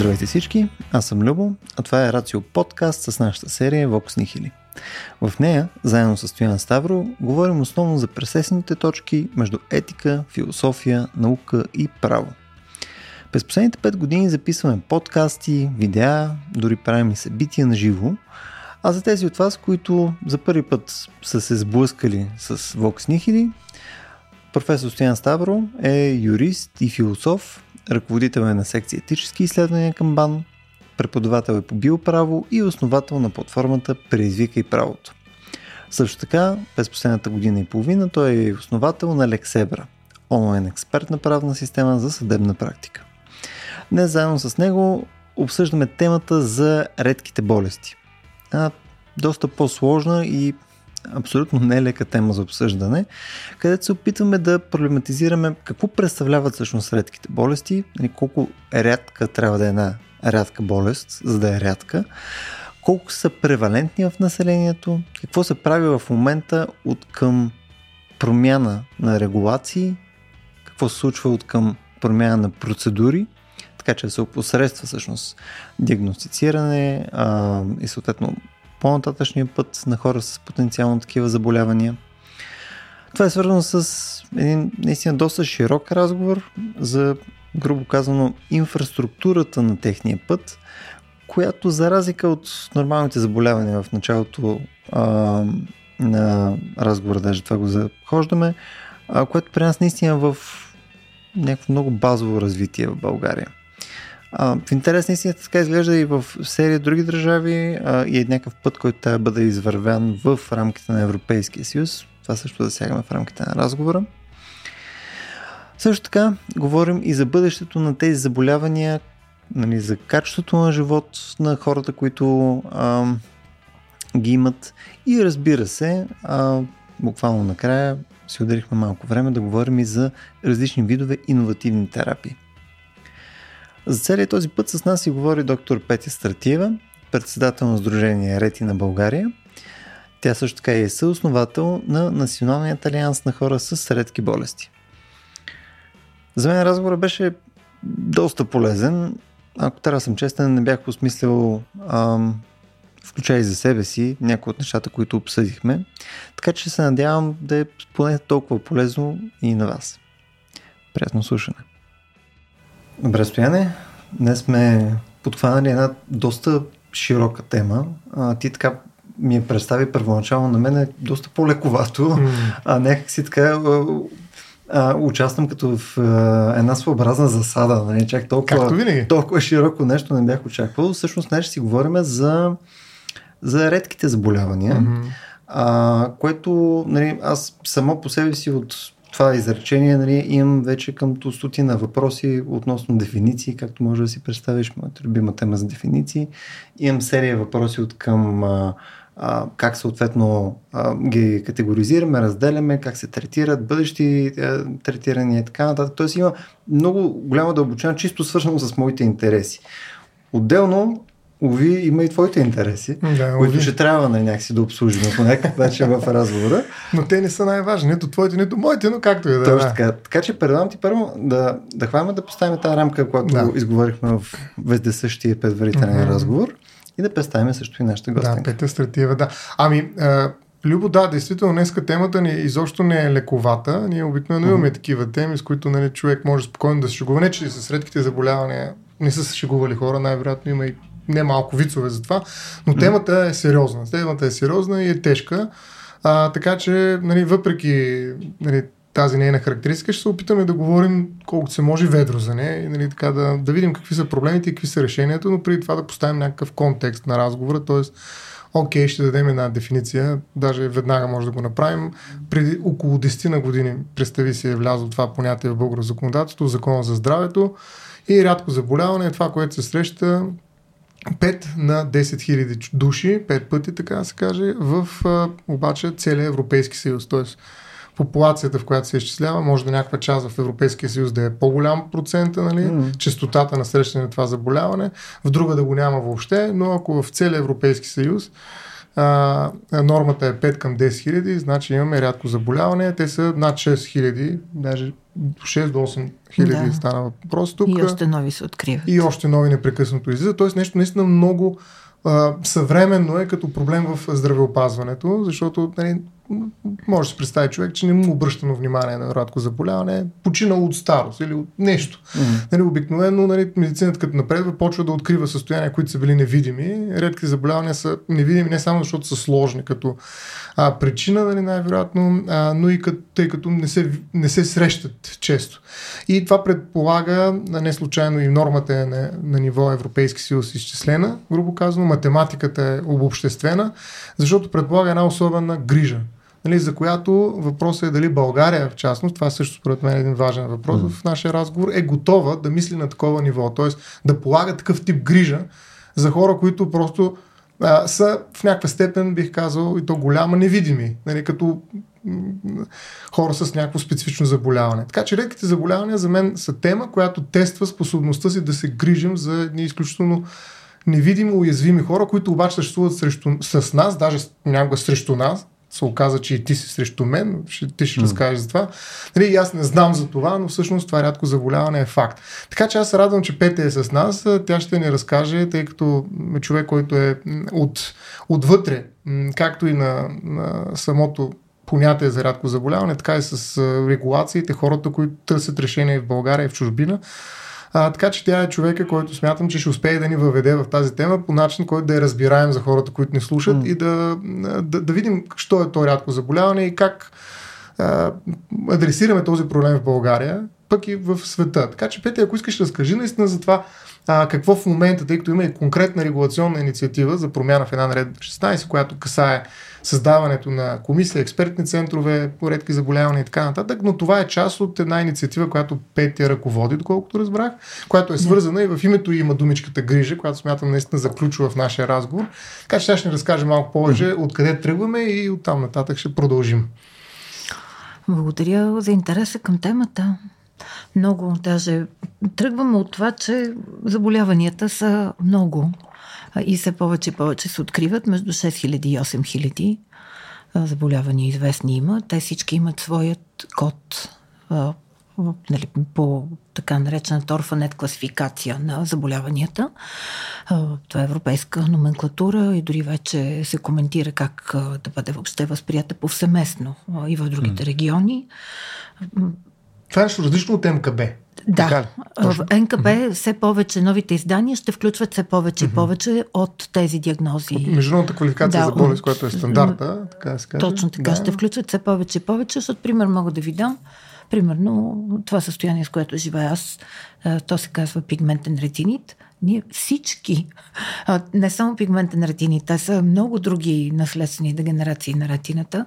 Здравейте всички, аз съм Любо, а това е Рацио подкаст с нашата серия Vox Nihili. В нея, заедно с Стоян Ставро, говорим основно за пресесните точки между етика, философия, наука и право. През последните 5 години записваме подкасти, видеа, дори правим и събития на живо, а за тези от вас, които за първи път са се сблъскали с Vox Nihili, професор Стоян Ставро е юрист и философ, ръководител е на секция етически изследвания към БАН, преподавател е по биоправо и основател на платформата Преизвика и правото. Също така, през последната година и половина той е основател на Лексебра, онлайн експертна правна система за съдебна практика. Днес заедно с него обсъждаме темата за редките болести. А, доста по-сложна и абсолютно не е тема за обсъждане, където се опитваме да проблематизираме какво представляват всъщност редките болести, нали, колко рядка трябва да е една рядка болест, за да е рядка, колко са превалентни в населението, какво се прави в момента от към промяна на регулации, какво се случва от към промяна на процедури, така че да се опосредства всъщност диагностициране а, и съответно по-нататъчния път на хора с потенциално такива заболявания. Това е свързано с един наистина доста широк разговор за, грубо казано, инфраструктурата на техния път, която за разлика от нормалните заболявания в началото а, на разговора, даже това го захождаме, а, което при нас наистина в някакво много базово развитие в България. В интерес наистина така изглежда и в серия други държави а, и е някакъв път, който трябва да бъде извървян в рамките на Европейския съюз. Това също засягаме в рамките на разговора. Също така, говорим и за бъдещето на тези заболявания, нали, за качеството на живот на хората, които а, ги имат. И разбира се, а, буквално накрая си ударихме малко време да говорим и за различни видове иновативни терапии. За целият този път с нас си говори доктор Петя Стратиева, председател на Сдружение Рети на България. Тя също така е съосновател на Националният алианс на хора с редки болести. За мен разговорът беше доста полезен. Ако трябва да съм честен, не бях осмислил ам, включая и за себе си някои от нещата, които обсъдихме. Така че се надявам да е поне толкова полезно и на вас. Приятно слушане! Добре, Стояне. Днес сме подхванали една доста широка тема. А, ти така ми я представи първоначално на мен е доста по-лековато, mm. а някак си така а, участвам като в а, една своеобразна засада. Нали? Чак толкова, толкова широко нещо не бях очаквал. Всъщност днес ще си говорим за, за редките заболявания, mm-hmm. а, което нали, аз само по себе си от това изречение нали, имам вече към стотина въпроси относно дефиниции, както може да си представиш, моята любима тема за дефиниции. Имам серия въпроси от към а, а, как съответно а, ги категоризираме, разделяме, как се третират, бъдещи а, третирания и така нататък. Тоест има много голяма дълбочина, чисто свързано с моите интереси. Отделно Ови, има и твоите интереси, да, които уви. ще трябва на някакси да обслужим по някакъв начин в разговора. Но те не са най-важни, нито твоите, нито моите, но както и да е. Точно така. Така че предавам ти първо да, да хванем да поставим тази рамка, която да. изговорихме в везде същия предварителен mm-hmm. разговор и да представим също и нашата гостенка. Да, Петя Стратиева, да. Ами, а, Любо, да, действително, днеска темата ни изобщо не е лековата. Ние обикновено mm-hmm. имаме такива теми, с които нали, човек може спокойно да се шегува. Не, че с редките заболявания не са се шегували хора, най-вероятно има и немалко вицове за това, но темата е сериозна. Темата е сериозна и е тежка. А, така че, нали, въпреки нали, тази нейна характеристика, ще се опитаме да говорим колкото се може ведро за нея и нали, така да, да видим какви са проблемите и какви са решенията, но преди това да поставим някакъв контекст на разговора, т.е. Окей, ще дадем една дефиниция, даже веднага може да го направим. Преди около 10 на години, представи си, е влязло това понятие в българско законодателство, закона за здравето и рядко заболяване е това, което се среща 5 на 10 000 души, 5 пъти така да се каже, в а, обаче целия Европейски съюз. Тоест, популацията, в която се изчислява, може да някаква част в Европейския съюз да е по-голям процент, нали, mm. частотата на срещане на това заболяване, в друга да го няма въобще, но ако в целия Европейски съюз а, нормата е 5 към 10 хиляди, значи имаме рядко заболяване. Те са над 6 хиляди, даже 6 до 8 хиляди да. стана въпрос тук. И още нови се откриват. И още нови непрекъснато излизат. Тоест нещо наистина много а, съвременно е като проблем в здравеопазването, защото нали, може да се представи човек, че не му обръщано внимание на рядко заболяване, починал от старост или от нещо. Mm-hmm. Нали, обикновено нали, медицината като напредва почва да открива състояния, които са били невидими. Редки заболявания са невидими не само защото са сложни като а, причина, нали, най-вероятно, а, но и като, тъй като не се, не се срещат често. И това предполага, не случайно и нормата е на, на ниво Европейски съюз изчислена, грубо казано, математиката е обобществена, защото предполага една особена грижа нали, за която въпросът е дали България, в частност, това също според мен е един важен въпрос mm. в нашия разговор, е готова да мисли на такова ниво, т.е. да полага такъв тип грижа за хора, които просто а, са в някаква степен, бих казал, и то голяма, невидими, нали, като хора с някакво специфично заболяване. Така че редките заболявания за мен са тема, която тества способността си да се грижим за едни изключително невидимо уязвими хора, които обаче съществуват срещу, с нас, даже някога срещу нас, се оказа, че и ти си срещу мен, ще, ти ще mm. разкажеш за това. Нали, аз не знам за това, но всъщност това рядко заболяване е факт. Така че аз се радвам, че Петя е с нас. Тя ще ни разкаже, тъй като е човек, който е от, отвътре, както и на, на самото понятие за рядко заболяване, така и с регулациите, хората, които търсят решение в България и в чужбина. А, така че тя е човека, който смятам, че ще успее да ни въведе в тази тема по начин, който да я разбираем за хората, които ни слушат mm. и да, да, да видим, що е то рядко заболяване и как а, адресираме този проблем в България, пък и в света. Така че, Петя, ако искаш, разкажи наистина за това а, какво в момента, тъй като има и конкретна регулационна инициатива за промяна в една наредба 16, която касае създаването на комисия, експертни центрове, поредки заболявания и така нататък, но това е част от една инициатива, която Петя ръководи, доколкото разбрах, която е свързана и в името има думичката грижа, която смятам наистина за ключова в нашия разговор. Така че сега ще ни разкажем малко повече откъде тръгваме и оттам нататък ще продължим. Благодаря за интереса към темата. Много, даже тръгваме от това, че заболяванията са много и все повече и повече се откриват. Между 6000 и 8000 заболявания известни има. Те всички имат своят код нали, по така наречената орфанет класификация на заболяванията. Това е европейска номенклатура и дори вече се коментира как да бъде въобще възприята повсеместно и в другите региони. Това е нещо различно от МКБ. Да, в НКБ mm-hmm. все повече новите издания ще включват все повече mm-hmm. и повече от тези диагнози. От международната квалификация да, за болест, която е стандарта, така се каже. Точно така, да. ще включват все повече и повече, защото пример мога да ви дам. Примерно това състояние, с което живея аз, то се казва пигментен ретинит. Ние всички, не само пигментен ретинит, те са много други наследствени дегенерации на ретината,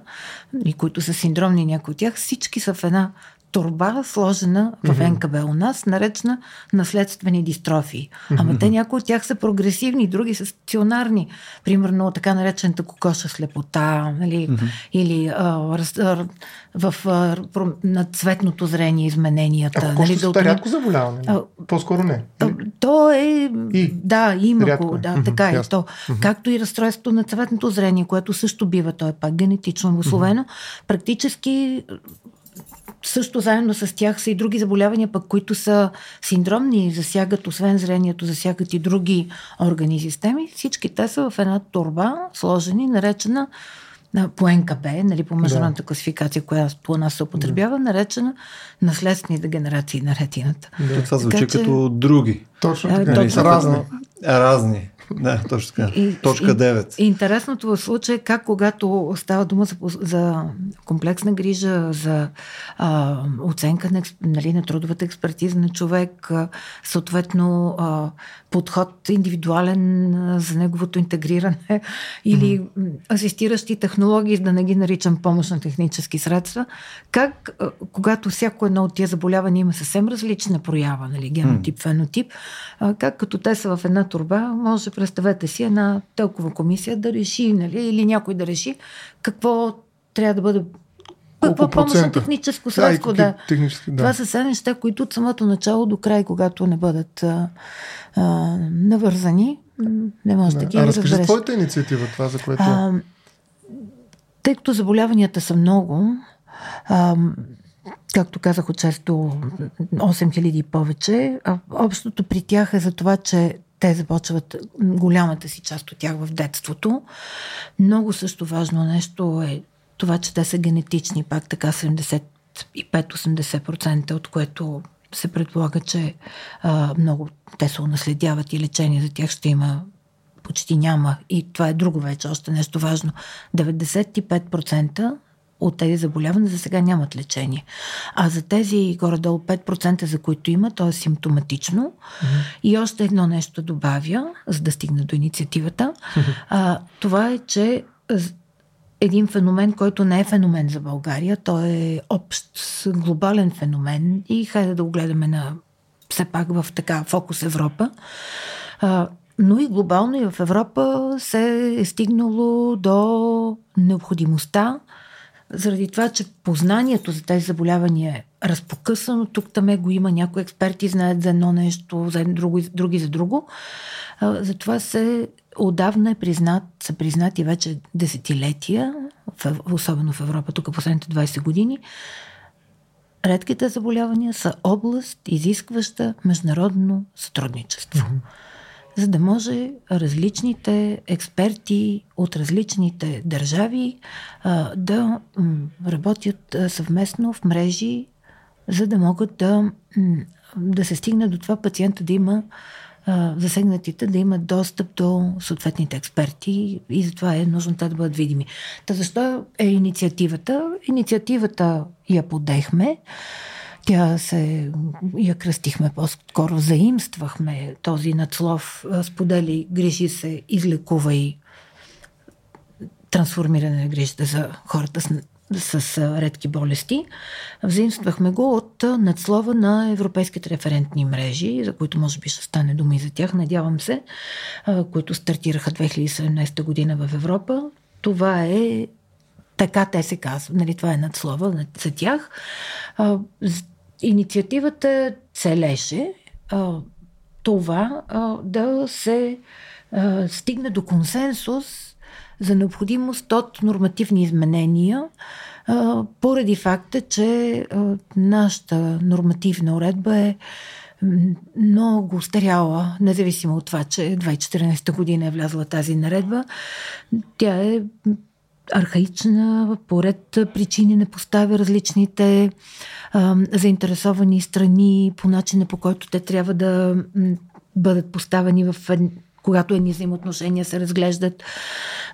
и които са синдромни някои от тях, всички са в една турба, сложена в mm-hmm. НКБ у нас, наречена наследствени дистрофии. Mm-hmm. Ама те някои от тях са прогресивни, други са стационарни. Примерно така наречената кокоша слепота, нали, mm-hmm. или а, раз, а, в а, на цветното зрение измененията. А нали, да, рядко заболяване? А, По-скоро не. А, то е... И? Да, има го. Е. Да, mm-hmm. така е. То, mm-hmm. Както и разстройството на цветното зрение, което също бива, то е пак генетично обословено. Mm-hmm. Практически също заедно с тях са и други заболявания, пък които са синдромни, засягат освен зрението, засягат и други органи и системи. Всички те са в една турба, сложени, наречена по НКБ, нали, по международната да. класификация, която по нас се употребява, да. наречена наследствени дегенерации на ретината. Да. Това звучи така, като други. Точно така. Точно, разни. Разни. Да, точно така. И, Точка 9. И, интересното в случая е как когато става дума за, за комплексна грижа, за а, оценка на, нали, на трудовата експертиза на човек, а, съответно а, подход индивидуален а, за неговото интегриране или mm-hmm. асистиращи технологии, да не ги наричам помощ на технически средства, как а, когато всяко едно от тия заболявания има съвсем различна проява, нали, генотип, mm-hmm. фенотип, а, как като те са в една турба, може представете си една толкова комисия да реши, нали, или някой да реши какво трябва да бъде какво помощ на техническо средство, да. да. Това са все неща, които от самото начало до край, когато не бъдат а, а, навързани, не може да, да ги а разкажи твоята инициатива, това за което... А, тъй като заболяванията са много, а, както казах, от 6 до 8000 и повече, общото при тях е за това, че те започват голямата си част от тях в детството. Много също важно нещо е това, че те са генетични, пак така 75-80%, от което се предполага, че а, много те се унаследяват и лечение за тях ще има почти няма. И това е друго вече, още нещо важно. 95% от тези заболявания за сега нямат лечение. А за тези горе-долу 5%, за които има, то е симптоматично. Mm-hmm. И още едно нещо добавя, за да стигна до инициативата. Mm-hmm. А, това е, че един феномен, който не е феномен за България, той е общ, глобален феномен и хайде да го гледаме на все пак в така фокус Европа. А, но и глобално и в Европа се е стигнало до необходимостта заради това, че познанието за тези заболявания е разпокъсано. Тук там го има някои експерти, знаят за едно нещо, за друго, други за друго. Затова се отдавна е признат, са признати вече десетилетия, особено в Европа, тук последните 20 години, редките заболявания са област, изискваща международно сътрудничество. Mm-hmm. За да може различните експерти от различните държави а, да м, работят съвместно в мрежи, за да могат да, м, да се стигне до това пациента да има засегнатите да имат достъп до съответните експерти и затова е нужно те да бъдат видими. Та защо е инициативата? Инициативата я подехме. Тя се, я кръстихме по-скоро, заимствахме този надслов, сподели, грижи се, излекувай, трансформиране на грижите за хората с с редки болести. Взаимствахме го от надслова на европейските референтни мрежи, за които може би ще стане дума и за тях, надявам се, които стартираха 2017 година в Европа. Това е така те се казват, нали, това е надслова за тях. Инициативата целеше това да се стигне до консенсус за необходимост от нормативни изменения, поради факта, че нашата нормативна уредба е много старяла, независимо от това, че 2014 година е влязла тази наредба. Тя е архаична, поред причини не поставя различните а, заинтересовани страни по начина по който те трябва да бъдат поставени в когато едни взаимоотношения се разглеждат.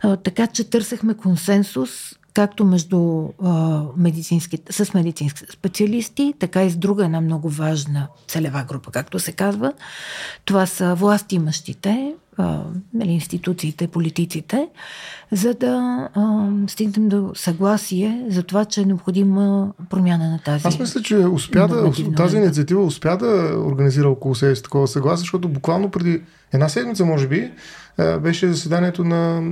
А, така че търсехме консенсус както между а, медицинските, с медицинските специалисти, така и с друга една много важна целева група, както се казва. Това са власти имащите, нали, институциите, политиците, за да а, стигнем до съгласие за това, че е необходима промяна на тази. Аз мисля, че успя да, тази инициатива успя да организира около себе си такова съгласие, защото буквално преди една седмица, може би, беше заседанието на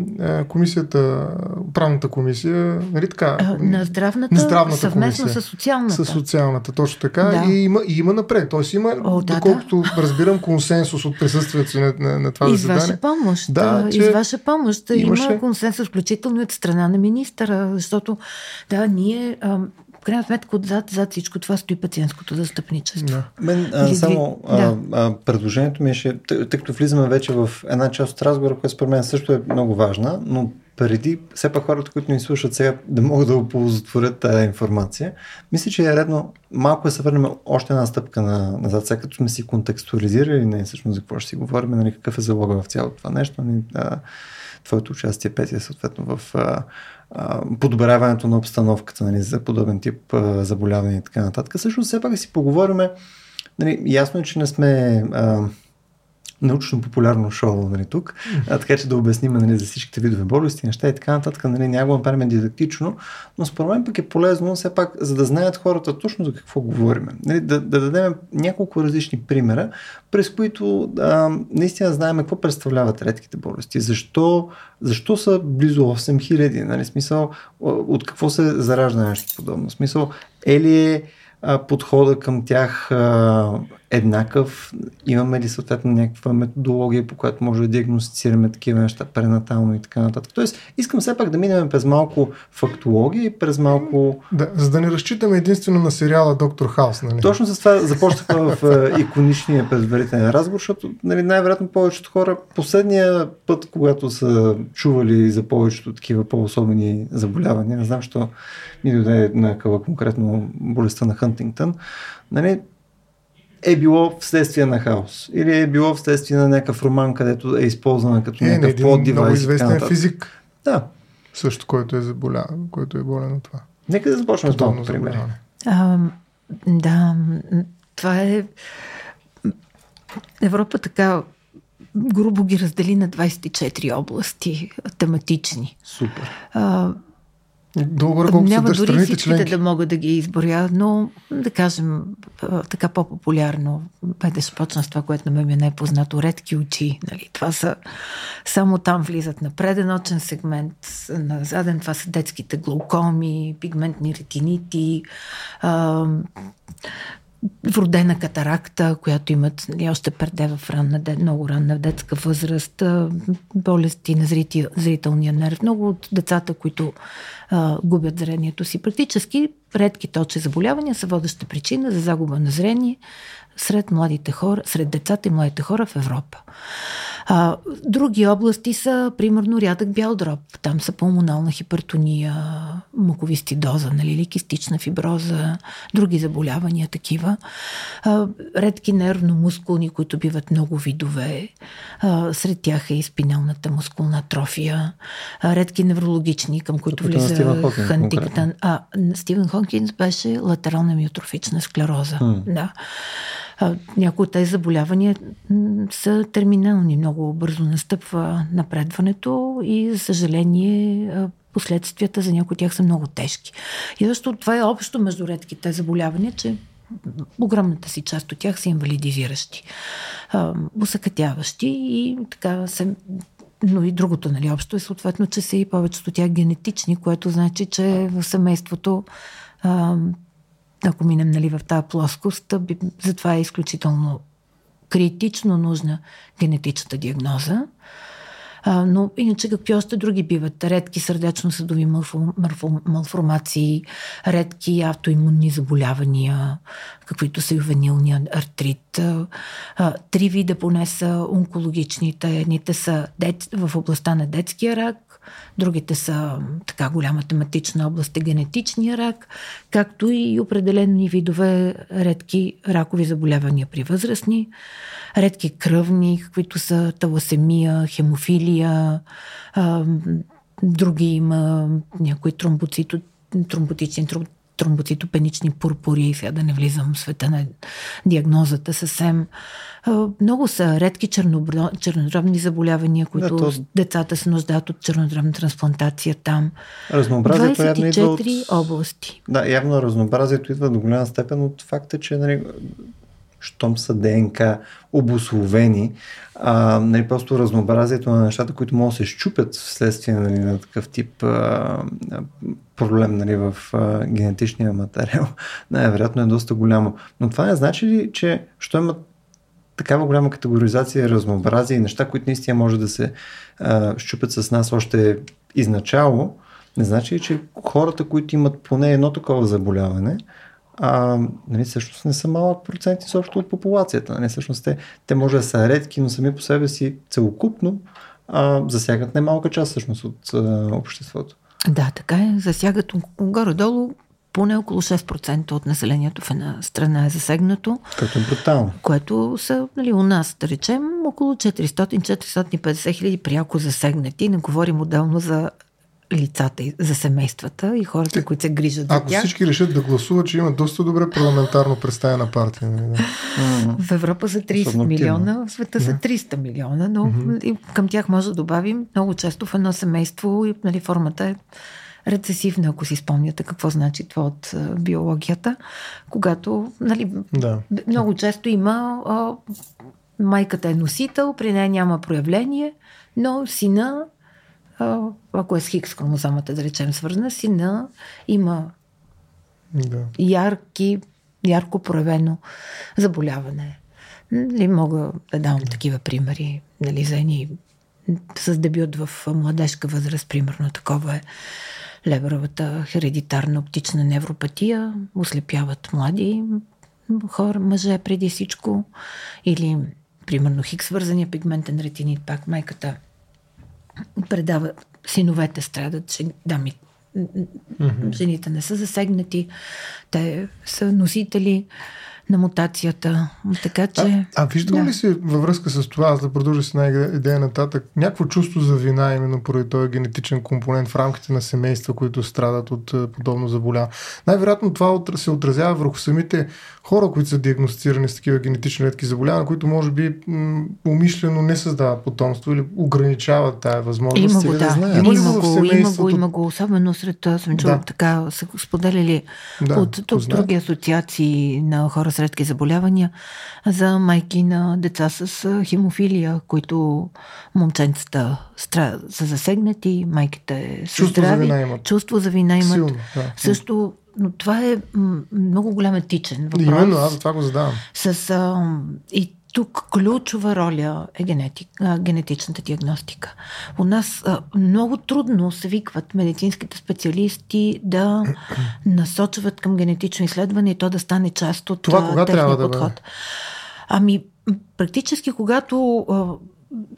комисията, правната комисия, нали така? На здравната, на здравната съвместно комисия. с социалната. С социалната, точно така. Да. И, има, и има напред. Тоест има, О, да, доколкото да. разбирам, консенсус от присъствието на, на, на това и заседание. И ваша помощ. Да, че и ваша помощ. Имаше... Има консенсус, включително от страна на министъра, защото да, ние крайна сметка отзад, зад всичко това стои пациентското застъпничество. Да. Мен а, само да. а, а, предложението ми е, тъй, тъй като влизаме вече в една част от разговора, която според мен също е много важна, но преди все пак хората, които ни слушат сега, да могат да оползотворят тази информация, мисля, че е редно малко да се върнем още една стъпка на, назад, сега като сме си контекстуализирали, не всъщност за какво ще си говорим, нали, какъв е залога в цялото това нещо, нали, а, твоето участие, Петя, съответно в а, подобряването на обстановката нали, за подобен тип а, заболявания и така нататък. Също все пак си поговориме. Нали, ясно е, че не сме а, научно-популярно шоу нали, тук, а, така че да обясним нали, за всичките видове болести, неща и така нататък. Нали, няма го направим дидактично, но според мен пък е полезно все пак, за да знаят хората точно за какво говорим. Нали, да, да дадем няколко различни примера, през които а, наистина знаем какво представляват редките болести, защо, защо са близо 8000, нали, смисъл, от какво се заражда нещо подобно. Смисъл, е ли е подхода към тях еднакъв? Имаме ли съответно някаква методология, по която може да диагностицираме такива неща пренатално и така нататък? Тоест, искам все пак да минем през малко фактология и през малко... Да, за да не разчитаме единствено на сериала Доктор Хаус, нали? Точно с това започнахме в е, иконичния предварителен разговор, защото нали, най-вероятно повечето хора последния път, когато са чували за повечето такива по-особени заболявания, не знам, що ми дойде на конкретно болестта на Хантингтън, нали, е било вследствие на хаос. Или е било вследствие на някакъв роман, където е използвана като е, някакъв плод девайс. Много известен физик. Да. Също, който е заболял, който е болен от това. Нека да започнем с малко пример. да, това е... Европа така грубо ги раздели на 24 области тематични. Супер. А, Долу колко Няма са дори всичките членки. да мога да ги изборя, но да кажем така по-популярно, бе да ще почна с това, което на мен ми е най-познато, редки очи. Нали? Това са, само там влизат на преденочен сегмент, на заден това са детските глаукоми, пигментни ретинити, а, вродена катаракта, която имат нали, още перде в ранна, много ранна детска възраст, болести на зрителния нерв. Много от децата, които а, губят зрението си, практически редки точи заболявания са водеща причина за загуба на зрение сред младите хора, сред децата и младите хора в Европа. А, други области са, примерно, рядък бял дроб. Там са пулмонална хипертония, муковистидоза, нали, ликистична фиброза, други заболявания такива. А, редки нервно-мускулни, които биват много видове. А, сред тях е и спиналната мускулна атрофия. А, редки неврологични, към които влиза Хантингтън. А, Стивен Хонкинс беше латерална миотрофична склероза. Hmm. Да. Някои от тези заболявания са терминални. Много бързо настъпва напредването и, за съжаление, последствията за някои от тях са много тежки. И защото това е общо между редките заболявания, че огромната си част от тях са инвалидизиращи, усъкътяващи и така се но и другото, нали, общо е съответно, че са и повечето от тях генетични, което значи, че в семейството ако минем нали, в тази плоскост, затова е изключително критично нужна генетичната диагноза. А, но иначе какви още други биват? Редки сърдечно-съдови малформации, редки автоимунни заболявания, каквито са ювенилния артрит. А, три вида поне са онкологичните. Едните са дет, в областта на детския рак, другите са така голяма тематична област е генетичния рак, както и определени видове редки ракови заболявания при възрастни редки кръвни, каквито са таласемия, хемофилия, други има някои тромбоцито, тромботични, тромбоцитопенични пурпури, сега да не влизам в света на диагнозата съвсем. Много са редки чернодробни заболявания, които да, то... децата се нуждаят от чернодробна трансплантация там. Разнообразието 24 идва от... области. Да, явно разнообразието идва до голяма степен от факта, че нали, щом са ДНК обословени, а, нали, просто разнообразието на нещата, които могат да се щупят вследствие нали, на такъв тип а, проблем нали, в а, генетичния материал, най-вероятно е доста голямо. Но това не значи ли, че що има такава голяма категоризация разнообразие и неща, които наистина може да се а, щупят с нас още изначало, не значи че хората, които имат поне едно такова заболяване, а, нали, всъщност не са малък процент изобщо от популацията. Нали, всъщност те, те може да са редки, но сами по себе си целокупно а, засягат немалка част всъщност от а, обществото. Да, така е. Засягат горе-долу поне около 6% от населението в една страна е засегнато. Като е брутално. Което са нали, у нас, да речем, около 400-450 хиляди пряко засегнати. Не говорим отделно за лицата за семействата и хората, Те, които се грижат за ако тях. Ако всички решат да гласуват, че има доста добре парламентарно представена партия. Нали? В Европа са 30 милиона, в света са 300 милиона, но mm-hmm. към тях може да добавим много често в едно семейство и нали, формата е рецесивна, ако си спомняте какво значи това от а, биологията, когато нали, да. много често има а, майката е носител, при нея няма проявление, но сина ако е с хикс хромозомата, да речем, свързана, сина има да. ярки, ярко проявено заболяване. Нали, мога да давам такива примери нали, за едни с дебют в младежка възраст, примерно такова е леверовата хередитарна оптична невропатия, ослепяват млади хора, мъже преди всичко, или примерно хик свързания пигментен ретинит, пак майката предава, синовете страдат, дами, mm-hmm. жените не са засегнати, те са носители на мутацията. Така че. А, а виждал да. ли си във връзка с това, аз да продължа с една идея нататък, някакво чувство за вина, именно поради този генетичен компонент в рамките на семейства, които страдат от подобно заболяване? Най-вероятно това се отразява върху самите хора, които са диагностицирани с такива генетично редки заболявания, които може би м- умишлено не създават потомство или ограничават тая възможност. Има го, да. да има, има, го, има го, има го, особено сред, съм чула да. така, са споделили да, от тук други асоциации на хора с редки заболявания за майки на деца с хемофилия, които момченцата са засегнати, майките са Чувство здрави. За вина имат. Чувство за вина имат. Силно, да. Също но това е много голям етичен въпрос. Именно, аз за това го задавам. С, а, и тук ключова роля е генетик, а, генетичната диагностика. У нас а, много трудно се викват медицинските специалисти да насочват към генетично изследване и то да стане част от това, кога трябва подход. Да бъде? Ами, практически, когато а,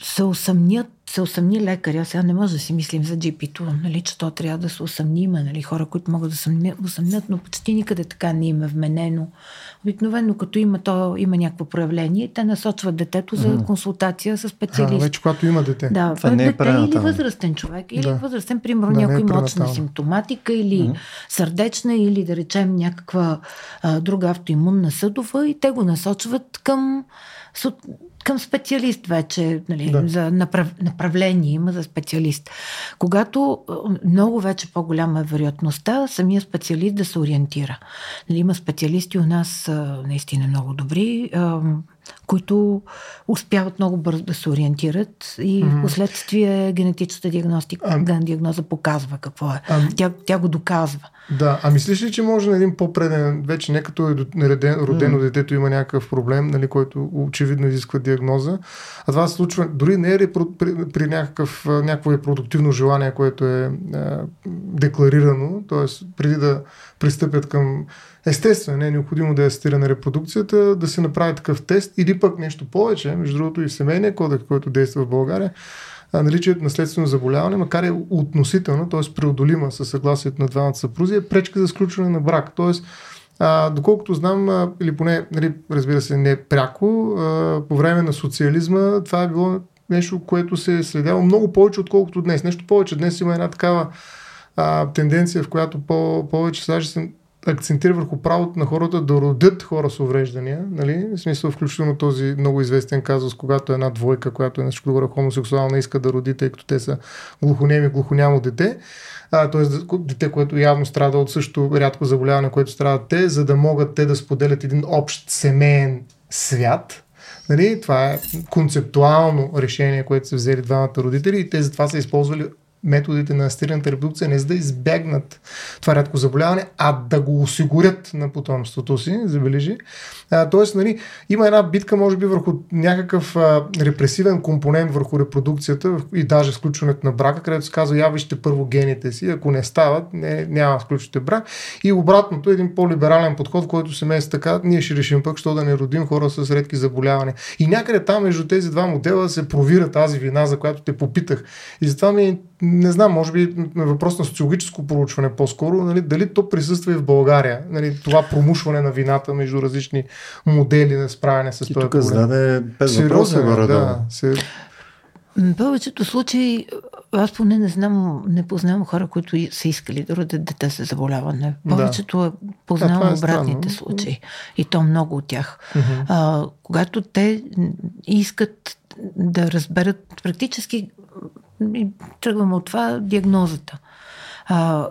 се усъмнят, се усъмни лекаря, сега не може да си мислим за джипито, нали, че то трябва да се усъмни, има нали, хора, които могат да се усъмнят, но почти никъде така не им е вменено. Обикновено, като има, то, има някакво проявление, те насочват детето за консултация с специалист. А, вече когато има дете. Да, Това не е дете или възрастен човек, или да. възрастен, примерно да, някой е мочна симптоматика, или mm-hmm. сърдечна, или да речем някаква а, друга автоимунна съдова и те го насочват към към специалист вече, нали, да. за направ, направление има за специалист. Когато много вече по-голяма е вероятността самия специалист да се ориентира. Нали, има специалисти у нас наистина много добри, които успяват много бързо да се ориентират и mm-hmm. в последствие генетичната диагностика, а, диагноза показва какво е. А, тя, тя го доказва. Да, а мислиш ли, че може на един по-преден, вече не като е родено mm-hmm. детето има някакъв проблем, нали, който очевидно изисква диагноза, а това се случва дори не е при, при, при някакъв, някакво репродуктивно желание, което е, е декларирано, т.е. преди да пристъпят към естествено, не е необходимо да е асистирана репродукцията, да се направи такъв тест или пък нещо повече, между другото и в семейния кодекс, който действа в България, наличието на следствено заболяване, макар и относително, т.е. преодолима със съгласието на двамата съпрузи, е пречка за сключване на брак. Т.е. Доколкото знам, или поне, нали, разбира се, не пряко, а, по време на социализма това е било нещо, което се е следяло много повече, отколкото днес. Нещо повече. Днес има една такава а, тенденция, в която по- повече сега се акцентира върху правото на хората да родят хора с увреждания, нали? в смисъл включително този много известен казус, когато една двойка, която е нещо друго хомосексуална, иска да роди, тъй като те са глухонеми, глухонямо дете, т.е. дете, което явно страда от също рядко заболяване, което страдат те, за да могат те да споделят един общ семейен свят, Нали, това е концептуално решение, което са взели двамата родители и те затова са използвали методите на асистираната репродукция не за да избегнат това рядко заболяване, а да го осигурят на потомството си, забележи. тоест, нали, има една битка, може би, върху някакъв а, репресивен компонент върху репродукцията и даже сключването на брака, където се казва, я вижте първо гените си, ако не стават, не, няма да сключите брак. И обратното, един по-либерален подход, който се меси така, ние ще решим пък, що да не родим хора с редки заболявания. И някъде там между тези два модела се провира тази вина, за която те попитах. И затова ми е не знам, може би въпрос на социологическо проучване по-скоро, нали, дали то присъства и в България, нали, това промушване на вината между различни модели на справяне с този проблем. Тук зададе без въпроса горе да, се... В повечето случаи, аз поне не знам, не познавам хора, които са искали да родят дете с заболяване. Повечето да. познавам да, е обратните странно. случаи. И то много от тях. Uh-huh. А, когато те искат да разберат практически и тръгваме от това диагнозата. А,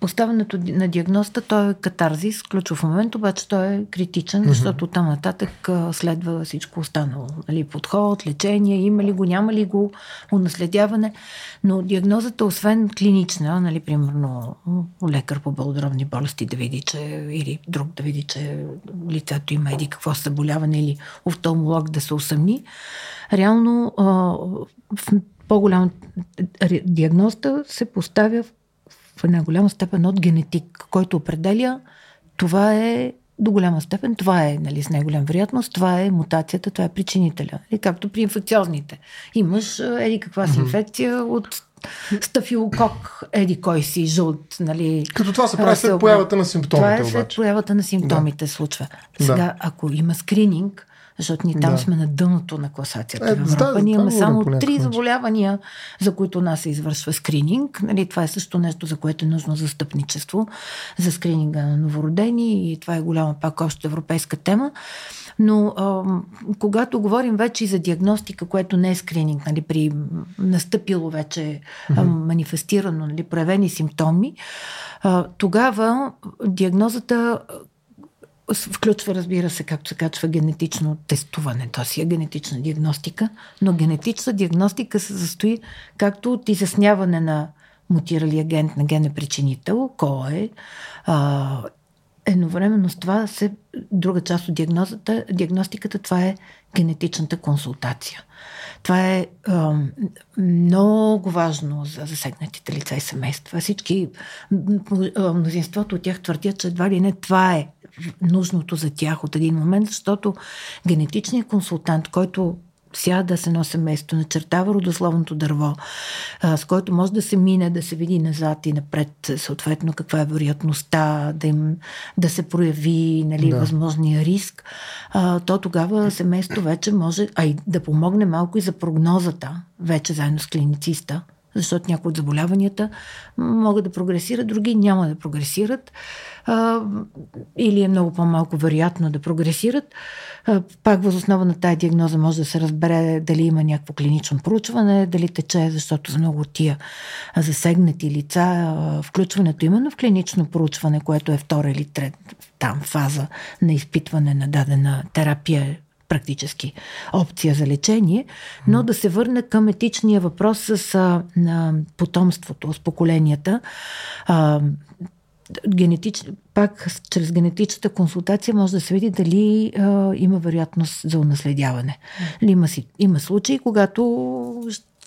поставянето на диагнозата, той е катарзис, ключов момент, обаче той е критичен, защото там нататък следва всичко останало. Нали, подход, лечение, има ли го, няма ли го, унаследяване. Но диагнозата, освен клинична, нали, примерно лекар по белодробни болести да види, че или друг да види, че лицето има еди какво съболяване или офталмолог да се усъмни, реално в по-голяма диагноза се поставя в една голяма степен от генетик, който определя това е до голяма степен, това е нали, с най-голям вероятност, това е мутацията, това е причинителя. И както при инфекциозните. Имаш еди каква си инфекция от стафилокок, еди кой си, жълт, нали. Като това се прави след появата на симптомите. Това е след обаче. появата на симптомите да. случва. Сега, да. ако има скрининг, защото ние там да. сме на дъното на класацията е, в Европа. Да, ние имаме само три заболявания, за които нас се извършва скрининг. Нали, това е също нещо, за което е нужно застъпничество за скрининга на новородени и това е голяма пак общо европейска тема. Но а, когато говорим вече и за диагностика, което не е скрининг, нали, при настъпило вече а, манифестирано, нали, проявени симптоми, а, тогава диагнозата Включва, разбира се, както се качва генетично тестуване, то си е генетична диагностика, но генетична диагностика се застои както от изясняване на мутирали агент на генепричинител, кой е, а, едновременно с това се, друга част от диагнозата, диагностиката, това е генетичната консултация. Това е а, много важно за засегнатите лица и семейства. Всички, мнозинството от тях твърдят, че едва ли не това е нужното за тях от един момент, защото генетичният консултант, който сяда да се носи место, начертава родословното дърво, а, с който може да се мине, да се види назад и напред, съответно каква е вероятността да, им, да се прояви нали, да. възможния риск, а, то тогава семейство вече може, а и да помогне малко и за прогнозата, вече заедно с клинициста, защото някои от заболяванията могат да прогресират, други няма да прогресират а, или е много по-малко вероятно да прогресират. А, пак възоснова на тази диагноза може да се разбере дали има някакво клинично проучване, дали тече, защото за много от тия засегнати лица включването именно в клинично проучване, което е втора или трета там фаза на изпитване на дадена терапия практически опция за лечение, но да се върне към етичния въпрос с на потомството, с поколенията. А, генетич... Пак чрез генетичната консултация може да се види дали а, има вероятност за унаследяване. Има, си, има случаи, когато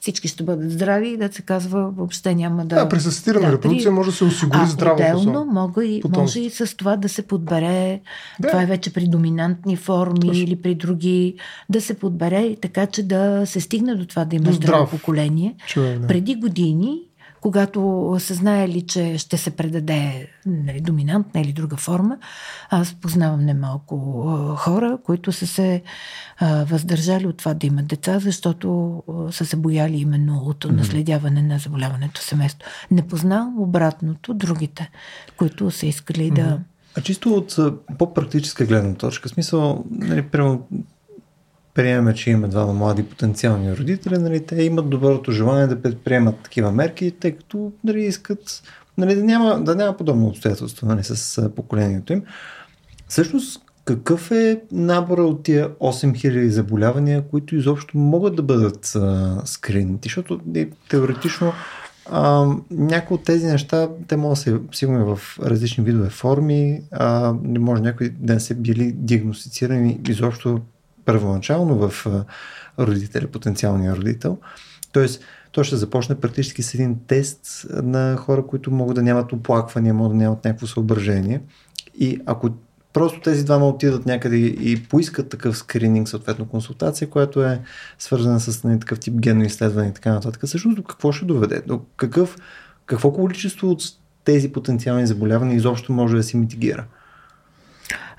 всички ще бъдат здрави и да се казва въобще няма да... Да, при асистирана да, репродукция може да се осигури а, здраво отделно мога и, може и с това да се подбере, да. това е вече при доминантни форми Точно. или при други, да се подбере така, че да се стигне до това да има здраво, здраво поколение. Човек, да. Преди години когато са знаели, че ще се предаде нали, доминантна или друга форма. Аз познавам немалко хора, които са се а, въздържали от това да имат деца, защото а, са се бояли именно от наследяване на заболяването семейство. Не познавам обратното другите, които са искали да. А чисто от по-практическа гледна точка, смисъл, нали, прямо приемем, че има двама млади потенциални родители, нали, те имат доброто желание да предприемат такива мерки, тъй като нали, искат нали, да, няма, да няма подобно обстоятелство нали, с поколението им. Всъщност, какъв е набора от тия 8000 заболявания, които изобщо могат да бъдат а, скринити? Защото теоретично някои от тези неща, те могат да се сигурно в различни видове форми, а, може някои ден са били диагностицирани изобщо първоначално в родителя, потенциалния родител. Тоест, той ще започне практически с един тест на хора, които могат да нямат оплаквания, могат да нямат някакво съображение. И ако просто тези двама отидат някъде и поискат такъв скрининг, съответно консултация, която е свързана с нали, такъв тип генно изследване и така нататък, всъщност до какво ще доведе? До какъв, какво количество от тези потенциални заболявания изобщо може да се митигира?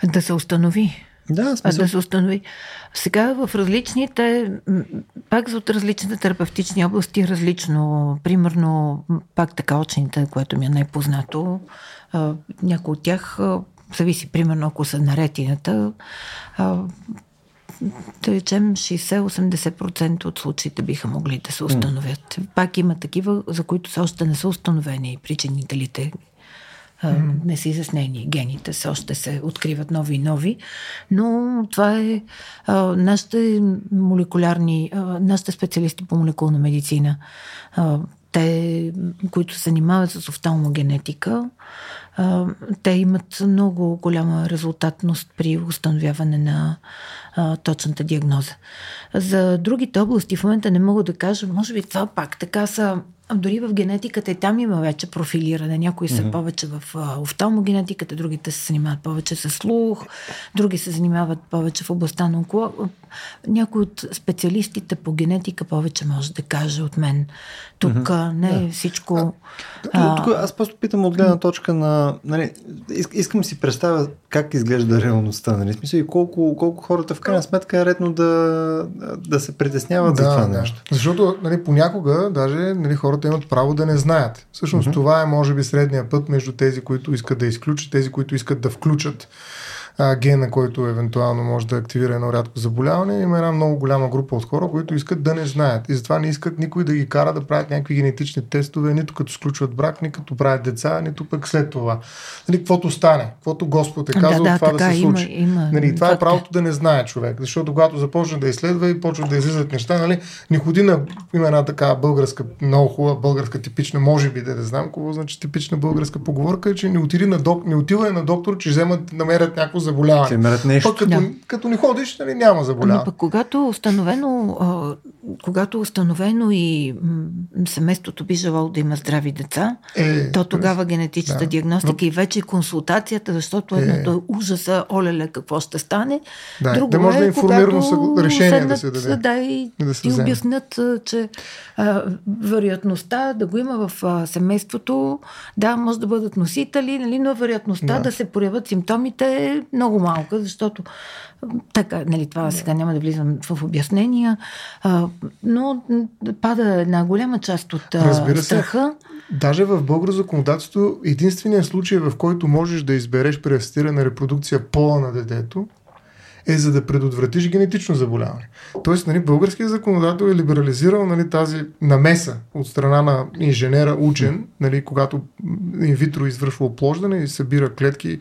Да се установи. Да, смисъл. да се установи. Сега в различните, пак от различните терапевтични области различно. Примерно, пак така очените, което ми е най-познато, някои от тях, зависи, примерно, ако са на ретината, да речем 60-80% от случаите биха могли да се установят. Пак има такива, за които все още не са установени причинителите Не са изяснени гените, все още се откриват нови и нови, но това е а, нашите молекулярни, а, нашите специалисти по молекулна медицина. А, те, които се занимават с офталмогенетика, а, те имат много голяма резултатност при установяване на а, точната диагноза. За другите области в момента не мога да кажа, може би това пак така са дори в генетиката и там има вече профилиране. Някои са mm-hmm. повече в офталмогенетиката, другите се занимават повече с слух, други се занимават повече в областта на. Някой от специалистите по генетика повече може да каже от мен. Тук mm-hmm. не е да. всичко... А, тук, аз просто питам от гледна точка на... Нали, искам си представя как изглежда реалността. Нали? Смисъл и колко, колко хората в крайна сметка е редно да, да се притесняват да, за това да. нещо. Защото нали, понякога даже нали, хората имат право да не знаят. Всъщност mm-hmm. това е може би средния път между тези, които искат да изключат, тези, които искат да включат а, гена, който евентуално може да активира едно рядко заболяване. Има една много голяма група от хора, които искат да не знаят. И затова не искат никой да ги кара да правят някакви генетични тестове, нито като сключват брак, нито като правят деца, нито пък след това. Нали, каквото стане, каквото Господ е казал, да, да, това така, да се случи. Има, има, нали, това е правото да не знае човек. Защото когато започне да изследва и почва да излизат неща, нали, не ходи на има една така българска, много хубава българска типична, може би да не знам какво значи типична българска поговорка, че не, отиди на док, не отива на доктор, че вземат, намерят някакво заболяване. Нещо. Пък като, да. като не ходиш, нали, няма заболяване. Ами пък когато установено, а, когато установено и м- семейството би желало да има здрави деца, е, то тогава генетичната да. диагностика Но... и вече консултацията, защото е. едното е ужаса, олеле, какво ще стане. Да, Друго да може е, да информирано решение седнат, да се даде. Да, и, да се и обяснят, че а, вероятността да го има в а, семейството, да, може да бъдат носители, нали, но вероятността да. да се проявят симптомите е много малко малка, защото така, нали, това сега няма да влизам в обяснения, а, но пада една голяма част от Разбира страха. Се, даже в българско законодателство единственият случай, в който можеш да избереш при асистирана репродукция пола на детето, е за да предотвратиш генетично заболяване. Тоест, нали, българският законодател е либерализирал нали, тази намеса от страна на инженера, учен, нали, когато инвитро извършва оплождане и събира клетки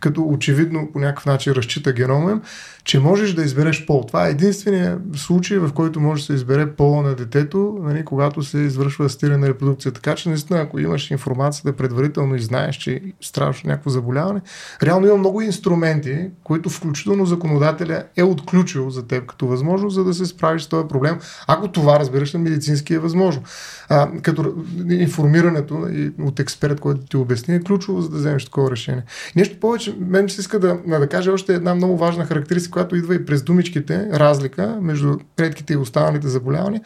като очевидно по някакъв начин разчита генома им, че можеш да избереш пол. Това е единствения случай, в който може да се избере пола на детето, нали, когато се извършва асистирана репродукция. Така че, наистина, ако имаш информацията предварително и знаеш, че страдаш някакво заболяване, реално има много инструменти, които включително законодателя е отключил за теб като възможност, за да се справиш с този проблем, ако това, разбираш, на медицински е възможно. А, като информирането от експерт, който ти обясни, е ключово, за да вземеш такова решение. Нещо повече, мен се иска да, да кажа още една много важна характеристика, която идва и през думичките, разлика между редките и останалите заболявания,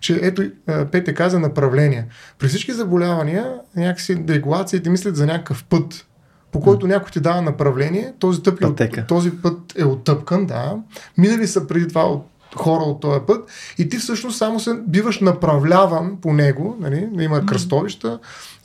че ето Пете каза направление. При всички заболявания някакси регулациите мислят за някакъв път, по който някой ти дава направление, този, тъп е, този път е оттъпкан, да. Минали са преди това от хора от този път и ти всъщност само се биваш направляван по него, нали, има кръстовища,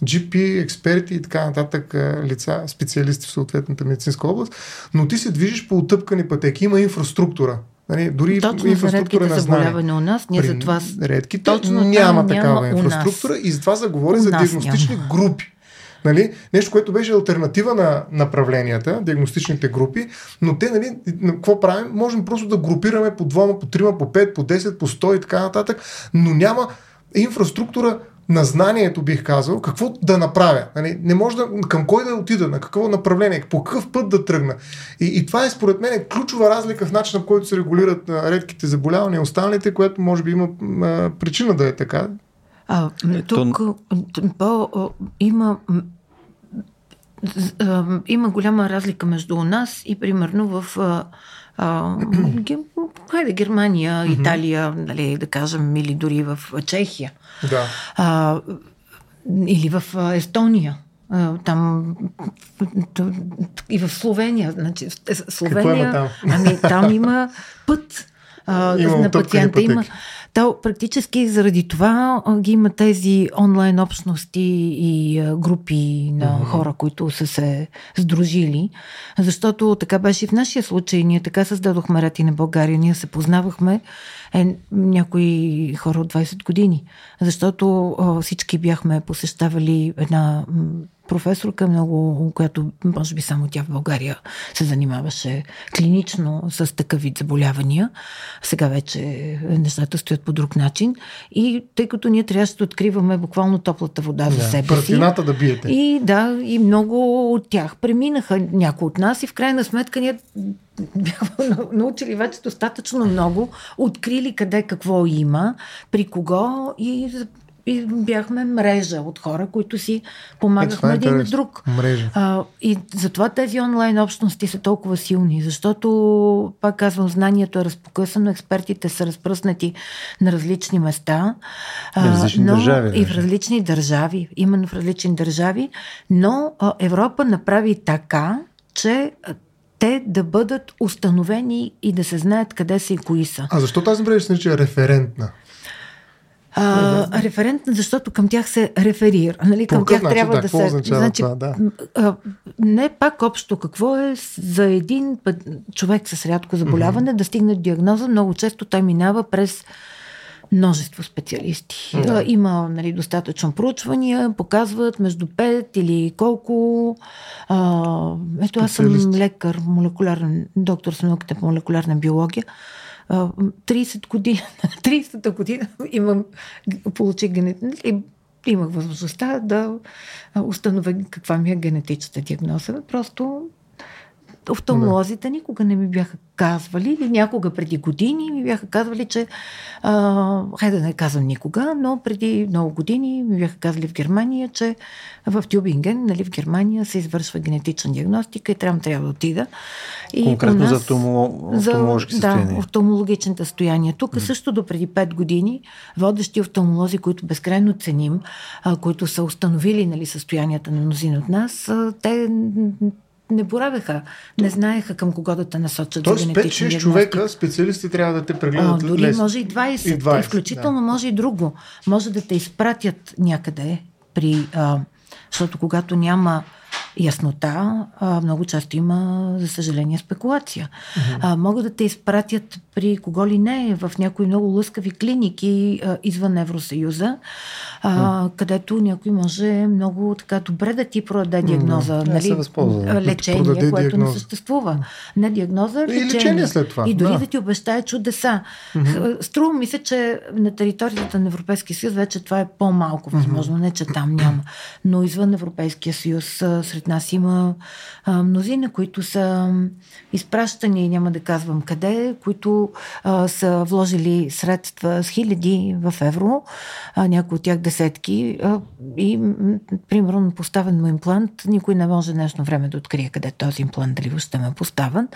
GP, експерти и така нататък лица, специалисти в съответната медицинска област, но ти се движиш по отъпкани пътеки, има инфраструктура. Нали, дори Точно инфраструктура на знание. у нас, ние за това... Редките Точно няма такава няма инфраструктура и затова заговори за диагностични няма. групи. Нали? Нещо, което беше альтернатива на направленията, диагностичните групи, но те, нали, какво правим? Можем просто да групираме по двама, по трима, по пет, по 10, по 100 и така нататък, но няма инфраструктура на знанието, бих казал, какво да направя. Нали, не може да, към кой да отида, на какво направление, по какъв път да тръгна. И, и това е според мен ключова разлика в начина, в който се регулират а, редките заболявания и останалите, което може би има а, причина да е така. А, тук по, има има голяма разлика между нас и примерно в а, хайде, Германия, Италия, нали, да кажем, или дори в Чехия. Да. А, или в Естония. Там и в Словения. Значи, Словения, там? Ами там има път а, на пациента. Има, то практически заради това ги има тези онлайн общности и групи на mm-hmm. хора, които са се сдружили. Защото така беше и в нашия случай. Ние така създадохме Рати на България. Ние се познавахме е, някои хора от 20 години. Защото всички бяхме посещавали една професорка, много, която може би само тя в България се занимаваше клинично с такъв вид заболявания. Сега вече нещата стоят по друг начин. И тъй като ние трябваше да откриваме буквално топлата вода за себе си. да биете. И да, и много от тях преминаха някои от нас и в крайна сметка ние бяхме научили вече достатъчно много, открили къде какво има, при кого и и бяхме мрежа от хора, които си помагахме е, един на друг. Мрежа. А, и затова тези онлайн общности са толкова силни, защото, пак казвам, знанието е разпокъсано, експертите са разпръснати на различни места. И в различни но, държави. И в различни държави, именно в различни държави, но а, Европа направи така, че те да бъдат установени и да се знаят къде са и кои са. А защо тази мрежа се нарича референтна? А, референтна, защото към тях се реферира. Нали? Към тях начин, трябва да, да се. Значи, това, да. а, не пак общо какво е за един път, човек с рядко заболяване mm-hmm. да стигне диагноза. Много често той минава през множество специалисти. Mm-hmm. Има нали, достатъчно проучвания, показват между 5 или колко. А, ето аз съм лекар, молекулярен, доктор с науката по молекулярна биология. 30 години, 30-та година имам, получих генетика имах възможността да установя каква ми е генетичната диагноза. Просто офталмолозите никога не ми бяха казвали, или някога преди години ми бяха казвали, че, а, хайде да не казвам никога, но преди много години ми бяха казали в Германия, че в Тюбинген, нали, в Германия се извършва генетична диагностика и трябва, трябва да отида. И Конкретно нас, за офталмологични състояния. Да, офталмологичните състояния. Тук mm. също до преди 5 години водещи офталмолози, които безкрайно ценим, а, които са установили нали, състоянията на мнозина от нас, а, те не боравеха, не знаеха към кого да те насочат Тоест, за генетична 5-6 човека, специалисти трябва да те прегледат. О, дори лес. може и 20, и 20 включително да. може и друго. Може да те изпратят някъде при... А, защото когато няма яснота, а, много често има, за съжаление, спекулация. Uh-huh. А, могат да те изпратят при кого ли не в някои много лъскави клиники а, извън Евросъюза, а, uh-huh. където някой може много така добре да ти продаде диагноза. Uh-huh. Нали, да лечение, което диагноза. не съществува. Не диагноза, лечение. И лечение след това. И дори да, да ти обещае чудеса. Uh-huh. Струва ми се, че на територията на Европейския съюз вече това е по-малко възможно. Uh-huh. Не, че там няма. Но извън Европейския съюз сред нас има а, мнозина, които са изпращани, няма да казвам къде, които а, са вложили средства с хиляди в евро, а, някои от тях десетки а, и примерно поставен му имплант, никой не може днешно време да открие къде този имплант, дали въобще му е поставен,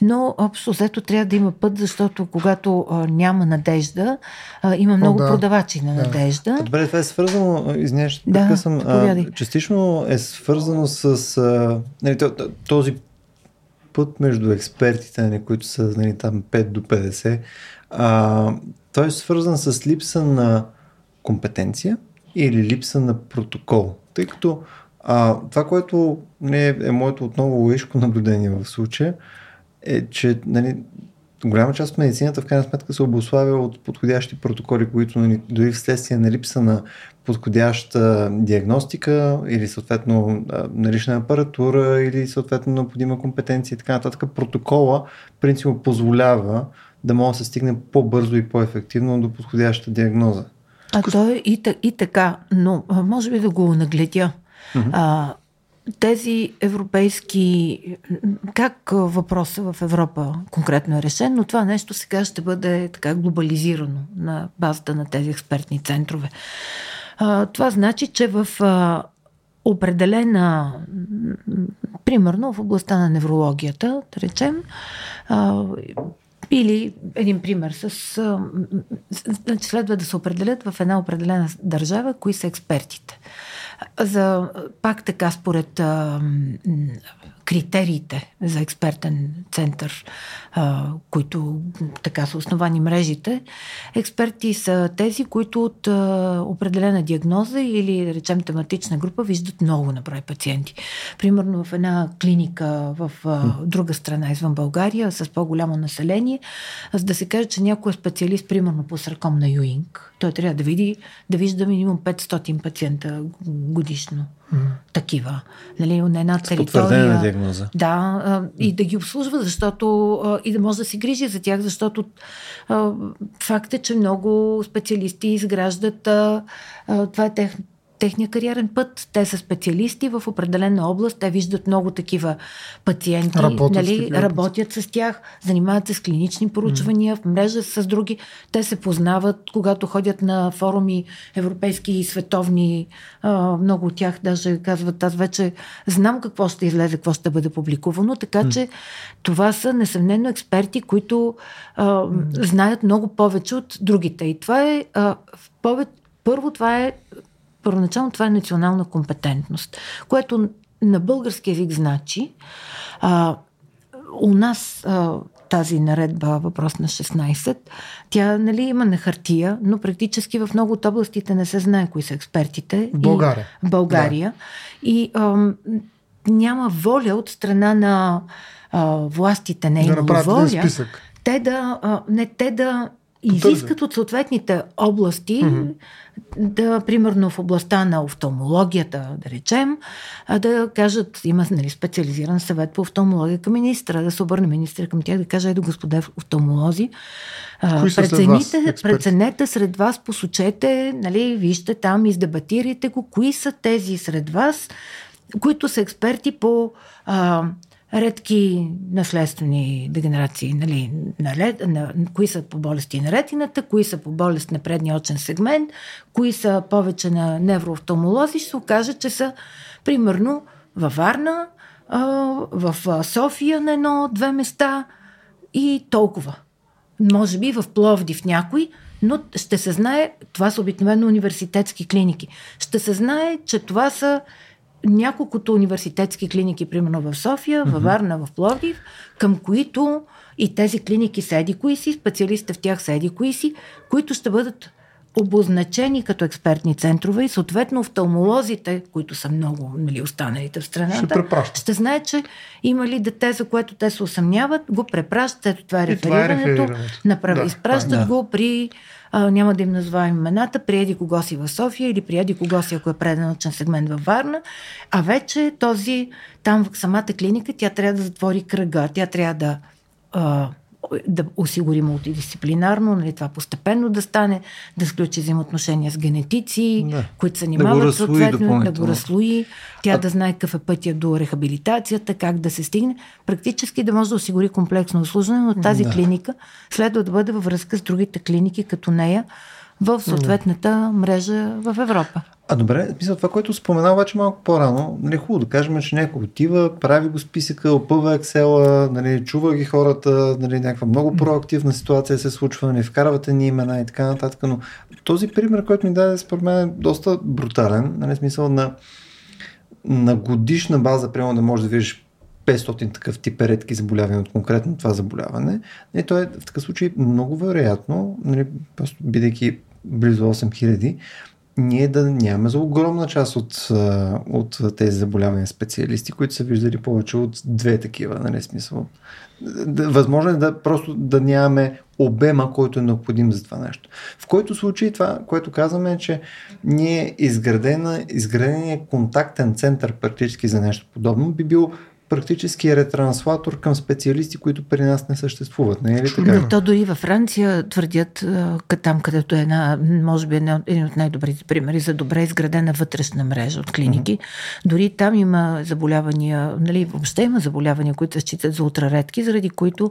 но общо взето трябва да има път, защото когато а, няма надежда, а, има много О, да. продавачи на надежда. Добре, това е свързано, извинявай, да, съм, а, частично е свързано с а, нали, този път между експертите, нали, които са нали, там 5 до 50, а, той е свързан с липса на компетенция или липса на протокол. Тъй като а, това, което не е, е моето отново логическо наблюдение в случая, е, че нали, голяма част от медицината в крайна сметка се обославя от подходящи протоколи, които нали, дори вследствие на липса на подходяща диагностика или съответно налична апаратура или съответно необходима компетенция и така нататък. Протокола принципно позволява да може да се стигне по-бързо и по-ефективно до подходяща диагноза. А то е и, и така, но може би да го нагледя. Mm-hmm. А, тези европейски... Как въпроса в Европа конкретно е решен, но това нещо сега ще бъде така глобализирано на базата на тези експертни центрове. А, това значи, че в а, определена, примерно в областта на неврологията, да речем, а, или един пример с... Значи следва да се определят в една определена държава кои са експертите. За, пак така, според а, критериите за експертен център, а, които така са основани мрежите, експерти са тези, които от а, определена диагноза или, да речем, тематична група виждат много на брой пациенти. Примерно в една клиника в а, друга страна, извън България, с по-голямо население, за да се каже, че някой е специалист, примерно по сарком на Юинг, той трябва да види, да вижда минимум 500 пациента годишно. mm. такива. Нали, на една територия. Диагноза. Да, и да ги обслужва, защото и да може да се грижи за тях, защото факт е, че много специалисти изграждат това е тех, техния кариерен път. Те са специалисти в определена област, те виждат много такива пациенти, работят, нали, с, работят с тях, занимават се с клинични поручвания, mm. в мрежа с други. Те се познават, когато ходят на форуми европейски и световни. А, много от тях даже казват, аз вече знам какво ще излезе, какво ще бъде публикувано, така mm. че това са несъмнено експерти, които а, mm. знаят много повече от другите. И това е а, повече първо, това е първоначално това е национална компетентност, което на български язик значи а, у нас а, тази наредба, въпрос на 16, тя нали, има на хартия, но практически в много от областите не се знае кои са експертите. България. И, България. Да. И а, няма воля от страна на а, властите, не е да воля. Списък. Те да, а, не, те да изискат от съответните области, mm-hmm. да, примерно в областта на офталмологията, да речем, да кажат, има нали, специализиран съвет по офталмология към министра, да се обърне министра към тях, да каже, ето господа офталмолози, прецените, преценете сред вас, посочете, нали, вижте там, издебатирайте го, кои са тези сред вас, които са експерти по а, редки наследствени дегенерации, нали, на, лед, на, кои са по болести на ретината, кои са по болест на предния очен сегмент, кои са повече на невроофталмолози, ще се окаже, че са примерно във Варна, в София на едно-две места и толкова. Може би в Пловдив някой, но ще се знае, това са обикновено университетски клиники, ще се знае, че това са няколкото университетски клиники, примерно в София, във Варна, в Пловдив, към които и тези клиники са еди кои си, специалистите в тях са еди кои си, които ще бъдат обозначени като експертни центрове и съответно офталмолозите, които са много нали, останалите в страната, ще, ще знае, че има ли дете, за което те се усъмняват, го препращат, ето това е реферирането, това е реферирането. Да, изпращат да. го при а, няма да им назовавам имената, приеди кого си в София или приеди кого си, ако е преднаучен сегмент във Варна, а вече този, там в самата клиника, тя трябва да затвори кръга, тя трябва да а, да осигури мултидисциплинарно, нали, това постепенно да стане, да сключи взаимоотношения с генетици, да. които се занимават да съответно, да го разслои, тя а... да знае какъв е пътя до рехабилитацията, как да се стигне, практически да може да осигури комплексно обслужване, но тази да. клиника следва да бъде във връзка с другите клиники като нея в съответната мрежа в Европа. А добре, мисля, това, което спомена обаче малко по-рано, нали, хубаво да кажем, че някой отива, прави го списъка, опъва Excel, нали, чува ги хората, нали, някаква много проактивна ситуация се случва, нали, вкарвате ни имена и така нататък, но този пример, който ми даде, според мен е доста брутален, нали, смисъл на, на годишна база, прямо да можеш да видиш 500 такъв тип редки заболявания от конкретно това заболяване. И то е в такъв случай много вероятно, нали, просто бидейки близо 8000, ние да нямаме за огромна част от, от тези заболявания специалисти, които са виждали повече от две такива, нали смисъл. Възможно е да просто да нямаме обема, който е необходим за това нещо. В който случай това, което казваме е, че ние изградена, изградения контактен център практически за нещо подобно би бил практически е ретранслатор към специалисти, които при нас не съществуват. Не е ли така? Но то дори във Франция твърдят, там където е една, може би един от най-добрите примери за добре изградена вътрешна мрежа от клиники. Mm-hmm. Дори там има заболявания, нали, въобще има заболявания, които се считат за ултраредки, заради които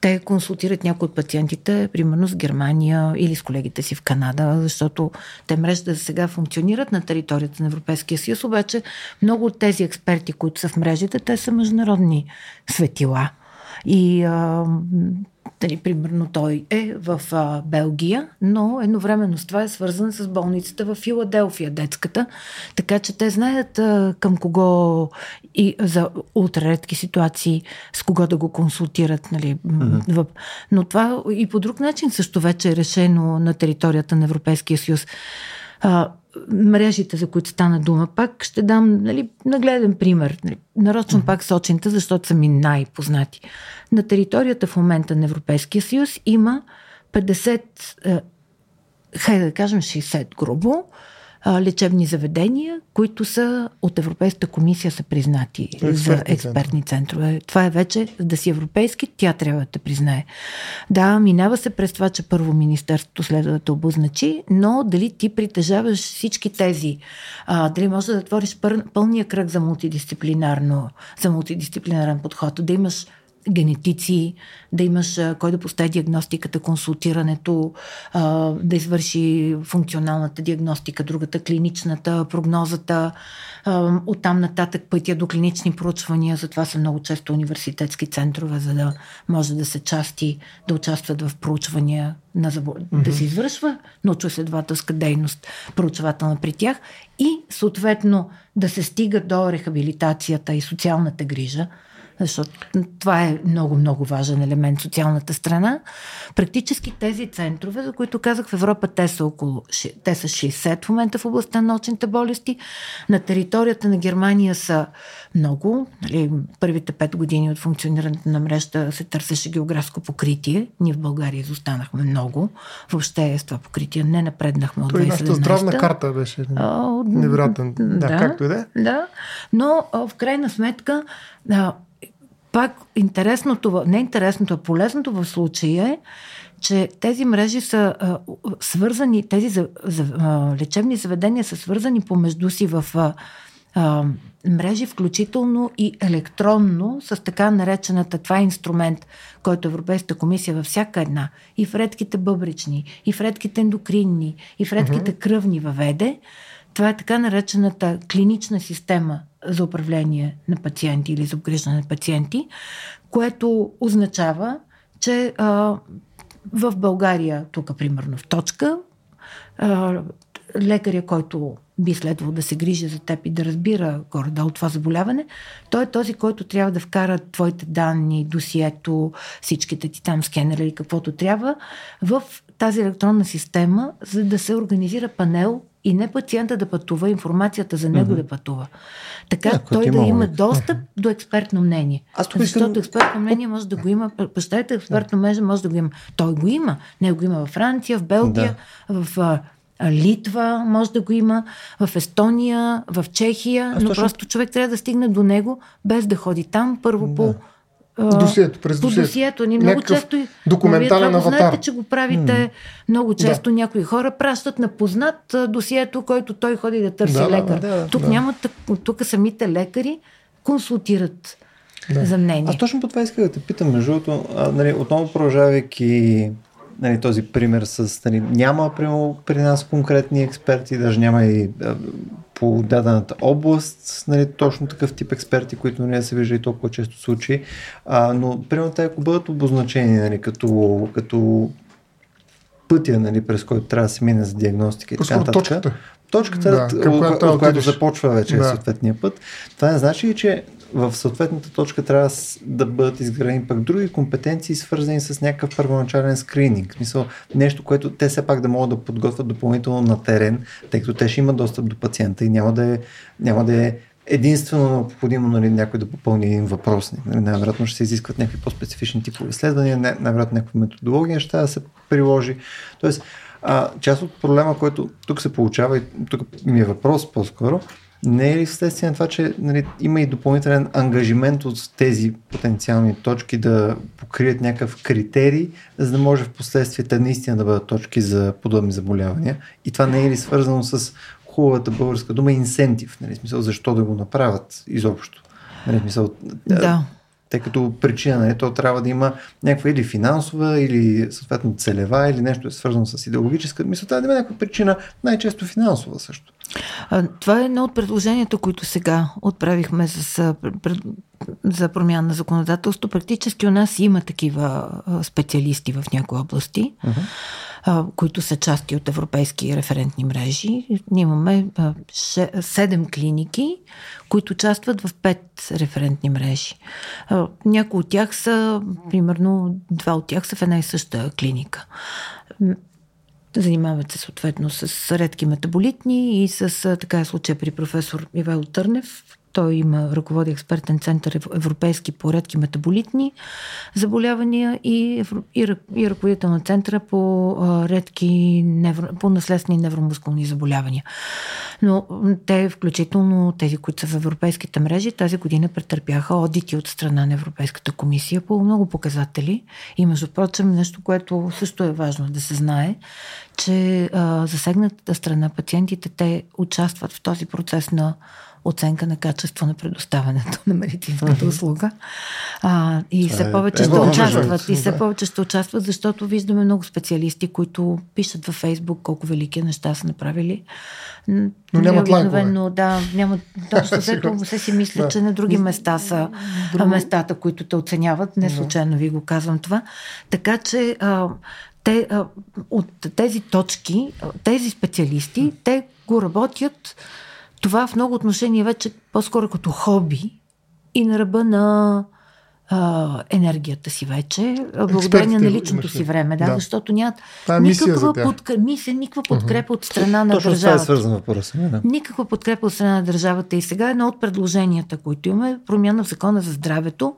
те консултират някои от пациентите, примерно с Германия или с колегите си в Канада, защото те мрежата за сега функционират на територията на Европейския съюз, обаче много от тези експерти, които са в мрежите, те са международни светила. И а, дали, примерно той е в а, Белгия, но едновременно с това е свързан с болницата в Филаделфия, детската. Така че те знаят а, към кого и за ултраредки ситуации, с кого да го консултират. Нали. Mm-hmm. В, но това и по друг начин също вече е решено на територията на Европейския съюз. А, мрежите, за които стана дума, пак ще дам нали, нагледен пример. Нали, нарочвам mm-hmm. пак сочинта, защото са ми най-познати. На територията в момента на Европейския съюз има 50, е, хайде да кажем 60 грубо, а, лечебни заведения, които са от Европейската комисия са признати експертни за експертни центрове. центрове. Това е вече да си европейски, тя трябва да те признае. Да, минава се през това, че първо Министерството следва да те обозначи, но дали ти притежаваш всички тези, а, дали можеш да твориш пър, пълния кръг за мултидисциплинарно, за мултидисциплинарен подход, да имаш генетици, да имаш кой да постави диагностиката, консултирането, да извърши функционалната диагностика, другата клиничната, прогнозата, оттам нататък пътя до клинични проучвания, затова са много често университетски центрове, за да може да се части, да участват в проучвания, на забол... mm-hmm. да се извършва научно-следователска дейност, проучвателна при тях и съответно да се стига до рехабилитацията и социалната грижа, защото това е много, много важен елемент социалната страна. Практически тези центрове, за които казах в Европа, те са около те са 60 в момента в областта на научните болести. На територията на Германия са много. Нали, първите пет години от функционирането на мрежата се търсеше географско покритие. Ние в България изостанахме много. Въобще с това покритие не напреднахме от 2017. Нашата здравна карта беше невероятен. Да, да, както и да е. Да, но в крайна сметка пак интересното, не интересното, а полезното в случая е, че тези мрежи са а, свързани, тези за, за, а, лечебни заведения са свързани помежду си в а, а, мрежи, включително и електронно, с така наречената, това е инструмент, който Европейската комисия във всяка една, и в редките бъбрични, и в редките ендокринни, и в редките кръвни въведе. Това е така наречената клинична система за управление на пациенти или за обгриждане на пациенти, което означава, че а, в България, тук примерно в точка, а, лекаря, който би следвало да се грижи за теб и да разбира горе от това заболяване, той е този, който трябва да вкара твоите данни, досието, всичките ти там скенери или каквото трябва в тази електронна система, за да се организира панел и не пациента да пътува, информацията за него mm-hmm. да пътува. Така yeah, той да има достъп mm-hmm. до експертно мнение. Аз тук Защото искам... експертно мнение може да го има, представете, експертно мнение може да го има. Той го има. Не го има във Франция, в Белгия, да. в Литва, може да го има, в Естония, в Чехия, Аз но точно... просто човек трябва да стигне до него, без да ходи там, първо да. по Досието, през по досието. досието. Ни много често. Документален аватар. Знаете, че го правите mm. много често. Да. Някои хора пращат на познат досието, който той ходи да търси да, лекар. Да, да, тук да. няма, тук самите лекари консултират да. за мнение. Аз точно по това исках да те питам, между другото, нали, отново продължавайки нали, този пример с... Нали, няма прямо при нас конкретни експерти, даже няма и а, по дадената област, нали, точно такъв тип експерти, които не се вижда и толкова често случаи. А, но, примерно, те ако бъдат обозначени нали, като, като пътя, нали, през който трябва да се мине за диагностика и така нататък. Точката. Точката, да, от, която, от която започва вече да. съответния път. Това не значи, че в съответната точка трябва да бъдат изградени пък други компетенции, свързани с някакъв първоначален скрининг. В смисъл, нещо, което те все пак да могат да подготвят допълнително на терен, тъй като те ще имат достъп до пациента и няма да е, няма да е единствено необходимо нали, някой да попълни един въпрос. Нали, най-вероятно ще се изискват някакви по-специфични типове изследвания, най-вероятно някаква методология ще да се приложи. Тоест, а, част от проблема, който тук се получава и тук ми е въпрос по-скоро, не е ли вследствие на това, че нали, има и допълнителен ангажимент от тези потенциални точки да покрият някакъв критерий, за да може в последствие те наистина да бъдат точки за подобни заболявания? И това не е ли свързано с хубавата българска дума инсентив? Нали, смисъл, защо да го направят изобщо? Нали, смисъл, да. Тъй като причина, нали, то трябва да има някаква или финансова, или съответно целева, или нещо е свързано с идеологическа. Трябва да има някаква причина, най-често финансова също. Това е едно от предложенията, които сега отправихме за, за промяна на законодателство. Практически у нас има такива специалисти в някои области, uh-huh. Които са части от европейски референтни мрежи. Ние имаме седем клиники, които участват в пет референтни мрежи. Някои от тях са, примерно, два от тях са в една и съща клиника. Занимават се съответно с редки метаболитни и с така е случая при професор Ивайло Търнев, той има ръководи експертен център Европейски по редки метаболитни заболявания и, и, и ръководител на центъра по редки невро, по наследствени невромускулни заболявания. Но те, включително тези, които са в европейските мрежи, тази година претърпяха одити от страна на Европейската комисия по много показатели. И между прочим, нещо, което също е важно да се знае, че а, засегнатата страна, пациентите, те участват в този процес на оценка на качество на предоставянето на медицинската услуга. А, и все е повече е, ще участват. И все повече ще участват, защото виждаме много специалисти, които пишат във Фейсбук колко велики неща са направили. Но нямат лайкове. Да, нямат. Точно след се си мисля, да. че на други места са Друго... местата, които те оценяват. Не случайно ви го казвам това. Така че а, те, а, от тези точки, тези специалисти, те го работят това в много отношения вече по-скоро като хоби и на ръба на а, енергията си вече, благодарение на личното си време, да, да. защото нямат е никаква, подкреп, мисия, никаква подкрепа uh-huh. от страна на Точно държавата. Това е свързано въпроса. Да. Никаква подкрепа от страна на държавата. И сега едно от предложенията, които имаме, е промяна в закона за здравето,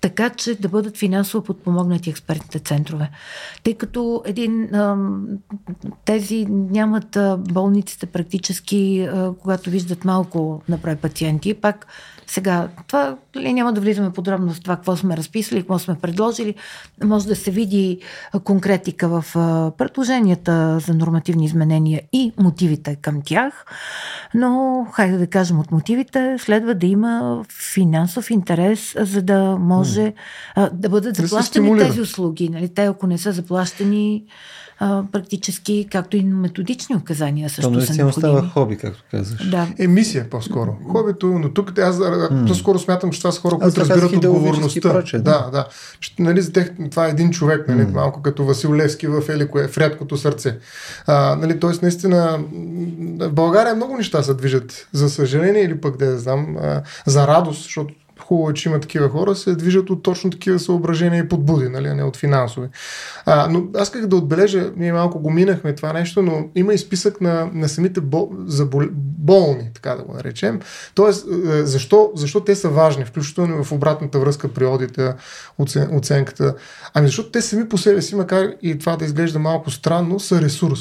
така че да бъдат финансово подпомогнати експертните центрове. Тъй като един, тези нямат болниците практически, когато виждат малко направи пациенти, пак сега, това ли, няма да влизаме подробно в това, какво сме разписали, какво сме предложили. Може да се види конкретика в предложенията за нормативни изменения и мотивите към тях. Но, хайде да кажем от мотивите, следва да има финансов интерес, за да може mm. да бъдат заплащани тези услуги. Нали? Те, ако не са заплащани, а, практически, както и методични указания също То, са необходими. става хоби, както казваш. Да. Емисия по-скоро. Хобито, но тук аз mm. по-скоро смятам, че това са хора, които разбират отговорността. Проче, да. да, да. Че, нали, за тех, това е един човек, нали, mm. малко като Васил Левски в Елико, в рядкото сърце. А, нали, тоест, наистина, в България много неща се движат, за съжаление или пък да знам, а, за радост, защото хубаво е, че има такива хора, се движат от точно такива съображения и подбуди, нали, а не от финансови. А, но аз как да отбележа, ние малко го минахме това нещо, но има и списък на, на самите бол, за бол, болни, така да го наречем. Тоест, е, защо, защо те са важни, включително в обратната връзка при одита, оцен, оценката. Ами защото те сами по себе си, макар и това да изглежда малко странно, са ресурс.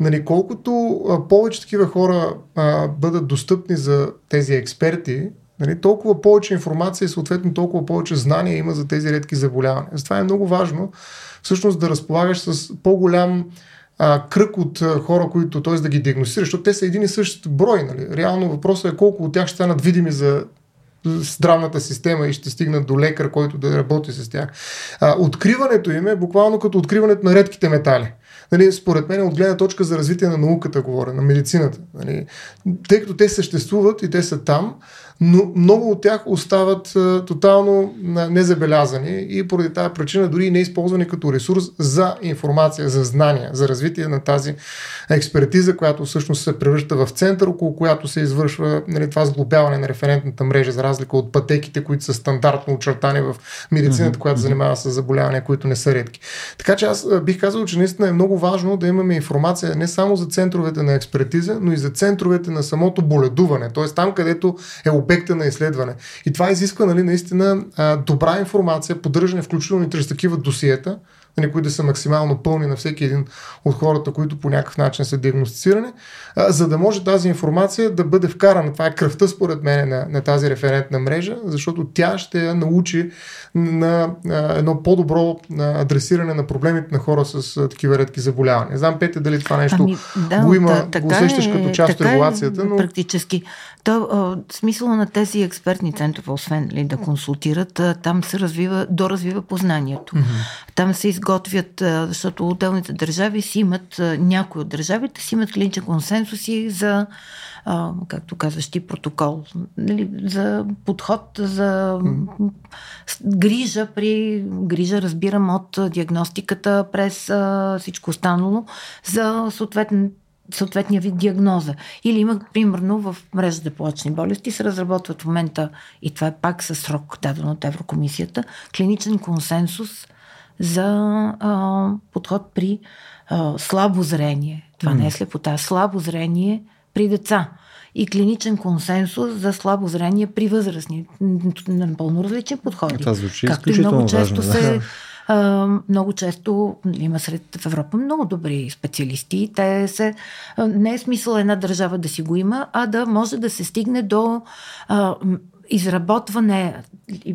Нали, колкото а, повече такива хора а, бъдат достъпни за тези експерти, Нали, толкова повече информация и съответно толкова повече знания има за тези редки заболявания. Затова е много важно всъщност да разполагаш с по-голям а, кръг от а, хора, които, т.е. да ги диагностираш, защото те са един и същ брой. Нали. Реално въпросът е колко от тях ще станат видими за здравната система и ще стигнат до лекар, който да работи с тях. А, откриването им е буквално като откриването на редките метали. Нали, според мен от гледна точка за развитие на науката говоря, на медицината. Нали, тъй като те съществуват и те са там, но много от тях остават а, тотално незабелязани и поради тази причина дори не използвани като ресурс за информация, за знания, за развитие на тази експертиза, която всъщност се превръща в център, около която се извършва нали, това сглобяване на референтната мрежа, за разлика от пътеките, които са стандартно очертани в медицината, mm-hmm. която занимава с заболявания, които не са редки. Така че аз бих казал, че наистина е много важно да имаме информация не само за центровете на експертиза, но и за центровете на самото боледуване, т.е. там, където е обекта на изследване. И това изисква нали, наистина добра информация, поддържане включително и чрез такива досиета, нали, които да са максимално пълни на всеки един от хората, които по някакъв начин са диагностицирани, а, за да може тази информация да бъде вкарана. Това е кръвта, според мен, на, на тази референтна мрежа, защото тя ще я научи на а, едно по-добро а, адресиране на проблемите на хора с а, такива редки заболявания. Не знам, Пете, дали това нещо ами, да, го има, да, го усещаш е, като част от е регулацията. Но... Практически. То, а, смисъла на тези експертни центрове, освен ли, да консултират, а, там се развива, доразвива познанието. Mm-hmm. Там се изготвят, а, защото отделните държави си имат, а, някои от държавите си имат клиничен консенсуси за а, както казваш ти, протокол, нали, за подход, за грижа при грижа, разбирам от диагностиката през а, всичко останало, за съответно съответния вид диагноза. Или има, примерно, в мрежата по очни болести се разработват в момента, и това е пак със срок, даден от Еврокомисията, клиничен консенсус за а, подход при а, слабо зрение. Това mm. не е слепота, слабо зрение при деца. и клиничен консенсус за слабо зрение при възрастни. Напълно различни подходи. Това звучи Както и много често важно, се да много често има сред в Европа много добри специалисти. Те се, не е смисъл една държава да си го има, а да може да се стигне до а, изработване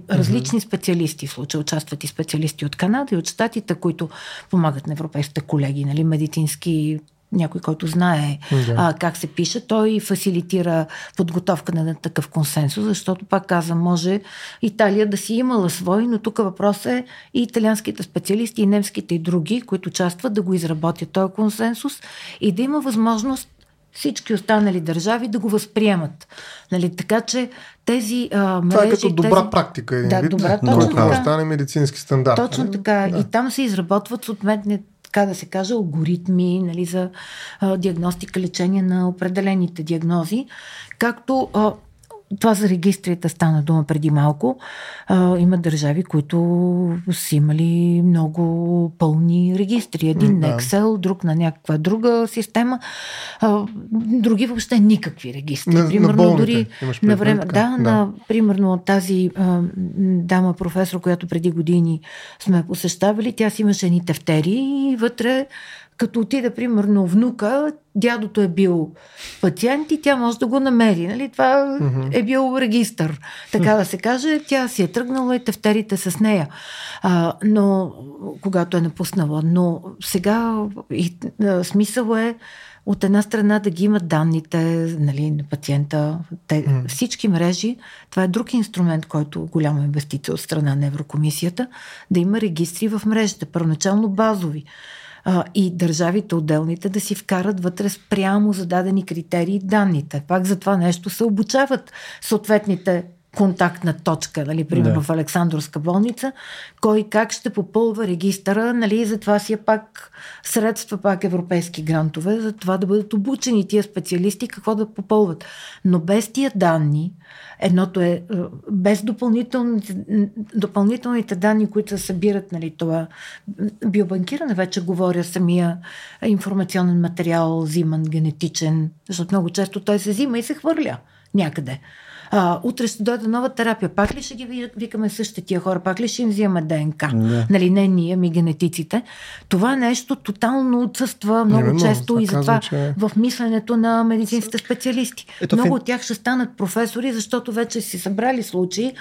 различни специалисти. В случая участват и специалисти от Канада и от Штатите, които помагат на европейските колеги, нали, медицински някой, който знае да. а, как се пише, той фасилитира подготовка на такъв консенсус, защото, пак казвам, може Италия да си имала свой, но тук въпрос е и италианските специалисти, и немските и други, които участват да го изработят този консенсус и да има възможност всички останали държави да го възприемат. Нали, така че тези а, мрежи... Това е като добра тези... практика. Един да, вид, добра, точно така. стане медицински стандарт. Точно нали? така. Да. И там се изработват съответни така да се каже, алгоритми нали, за диагностика, лечение на определените диагнози, както това за регистрите стана дума преди малко. А, има държави, които са имали много пълни регистри. Един да. на Excel, друг на някаква друга система. А, други въобще никакви регистри. На, примерно, на дори на време. Да, да, на, примерно тази а, дама професор, която преди години сме посещавали, тя си имаше едни тефтери и вътре като отида, примерно, внука, дядото е бил пациент и тя може да го намери. Нали? Това mm-hmm. е бил регистър. Така да се каже, тя си е тръгнала и тефтерите с нея. А, но, когато е напуснала. Но сега и, а, смисъл е от една страна да ги имат данните нали, на пациента, те, mm. всички мрежи, това е друг инструмент, който голяма инвестиция от страна на Еврокомисията, да има регистри в мрежите, първоначално базови а, и държавите отделните да си вкарат вътре спрямо зададени критерии данните. Пак за това нещо се обучават съответните контактна точка, нали, примерно да. в Александровска болница, кой как ще попълва регистъра, нали, затова си е пак средства, пак европейски грантове, за това да бъдат обучени тия специалисти какво да попълват. Но без тия данни, едното е, е без допълнителните, допълнителните данни, които се събират, нали, това биобанкиране, вече говоря самия информационен материал, взиман, генетичен, защото много често той се взима и се хвърля някъде а, утре ще дойде нова терапия, пак ли ще ги викаме същите тия хора, пак ли ще им взимаме ДНК? Не. Нали, не ние, ми генетиците. Това нещо тотално отсъства много Именно, често и затова че... в мисленето на медицинските специалисти. Ето, много от тях ще станат професори, защото вече си събрали случаи,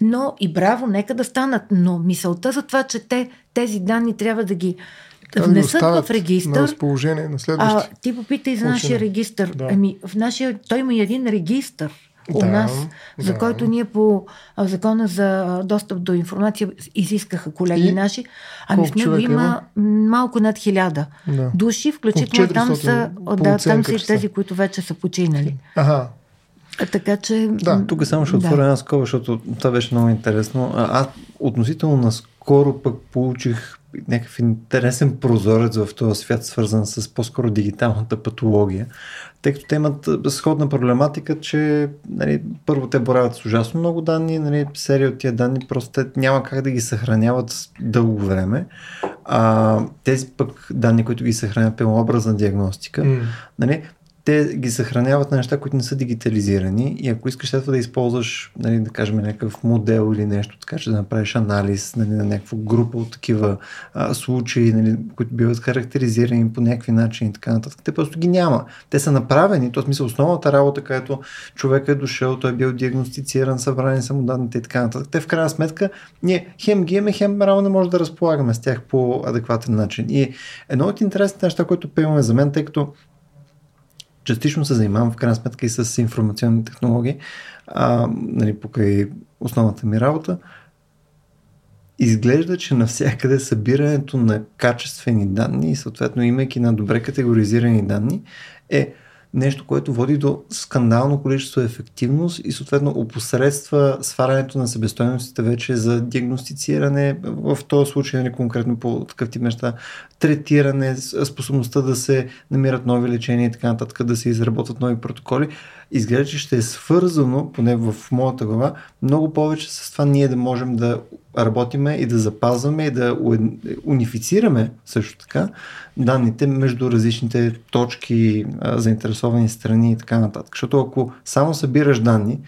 но и браво, нека да станат. Но мисълта за това, че те тези данни трябва да ги да внесат да в регистър. На разположение на следващи. А, ти попитай за нашия регистър. Да. Ами, в нашия, той има и един регистър у да, нас, да. за който ние по закона за достъп до информация изискаха колеги и? наши. Ами в него има, има малко над хиляда да. души, включително там са, да, там са и тези, които вече са починали. Ага. Така че. Да, тук само ще отворя да. една скоба, защото това беше много интересно. А, аз относително наскоро пък получих някакъв интересен прозорец в този свят, свързан с по-скоро дигиталната патология, тъй като те имат сходна проблематика, че нали, първо те боравят с ужасно много данни, нали, серия от тия данни просто те няма как да ги съхраняват дълго време. А, тези пък данни, които ги съхраняват по образна диагностика, mm. нали, те ги съхраняват на неща, които не са дигитализирани и ако искаш след това да използваш, нали, да кажем, някакъв модел или нещо, така че да направиш анализ нали, на някаква група от такива а, случаи, нали, които биват характеризирани по някакви начини и така нататък, те просто ги няма. Те са направени, то смисъл основната работа, където човек е дошъл, той е бил диагностициран, събрани са му данните и така нататък. Те в крайна сметка, ние хем ги имаме, хем рано не може да разполагаме с тях по адекватен начин. И едно от интересните неща, което приемаме за мен, тъй като частично се занимавам в крайна сметка и с информационни технологии, а, нали, покрай основната ми работа. Изглежда, че навсякъде събирането на качествени данни и съответно имайки на добре категоризирани данни е нещо, което води до скандално количество ефективност и съответно опосредства сварянето на себестойностите вече за диагностициране, в този случай нали, конкретно по такъв тип неща, третиране, способността да се намират нови лечения и така нататък, да се изработват нови протоколи. изглежда, че ще е свързано, поне в моята глава, много повече с това ние да можем да работиме и да запазваме и да унифицираме също така данните между различните точки, заинтересовани страни и така нататък. Защото ако само събираш данни,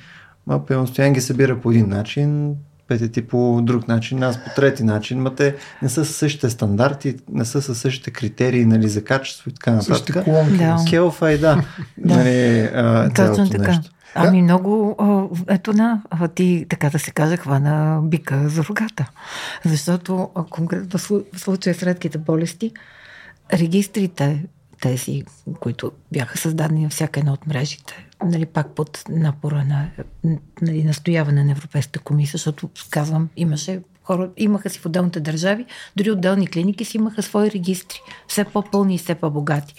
Стоян ги събира по един начин, Пете ти по друг начин, аз по трети начин, ма те не са със същите стандарти, не са със същите критерии нали, за качество и така нататък. Същите колонки. Да. Келфа и да. да. Нали, а, Точно така. Нещо. Ами много, ето на, ти така да се каже, хвана бика за рогата. Защото конкретно в случая с редките болести, регистрите, тези, които бяха създадени на всяка една от мрежите, нали, пак под напора на нали, настояване на Европейската комисия, защото, казвам, имаше хора, имаха си в отделните държави, дори отделни клиники си имаха свои регистри, все по-пълни и все по-богати.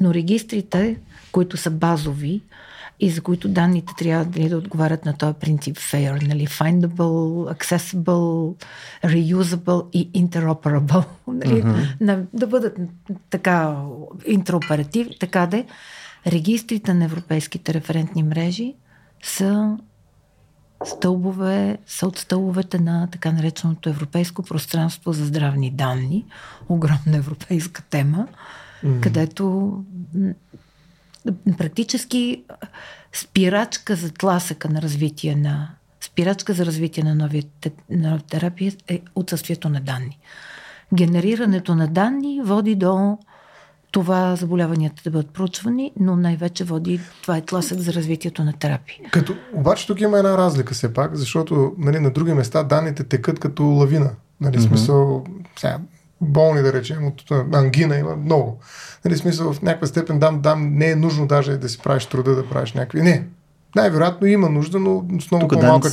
Но регистрите, които са базови, и за които данните трябва да, да отговарят на този принцип FAIR, нали, findable, accessible, reusable и interoperable. Нали, на, да бъдат така интероперативни, така да Регистрите на европейските референтни мрежи са стълбове, са от стълбовете на така нареченото Европейско пространство за здравни данни, огромна европейска тема, mm. където практически спирачка за тласъка на развитие на спирачка за развитие на нови, на нови терапии е отсъствието на данни. Генерирането на данни води до това заболяванията да бъдат проучвани, но най-вече води, това е тласък за развитието на терапия. Като, обаче тук има една разлика все пак, защото нали, на други места данните текат като лавина. Нали, mm-hmm. смисъл, сега, болни да речем, от ангина има много. Нали, смисъл, в някаква степен дам, дам, не е нужно даже да си правиш труда да правиш някакви. Не, най-вероятно има нужда, но с много Тук по-малка.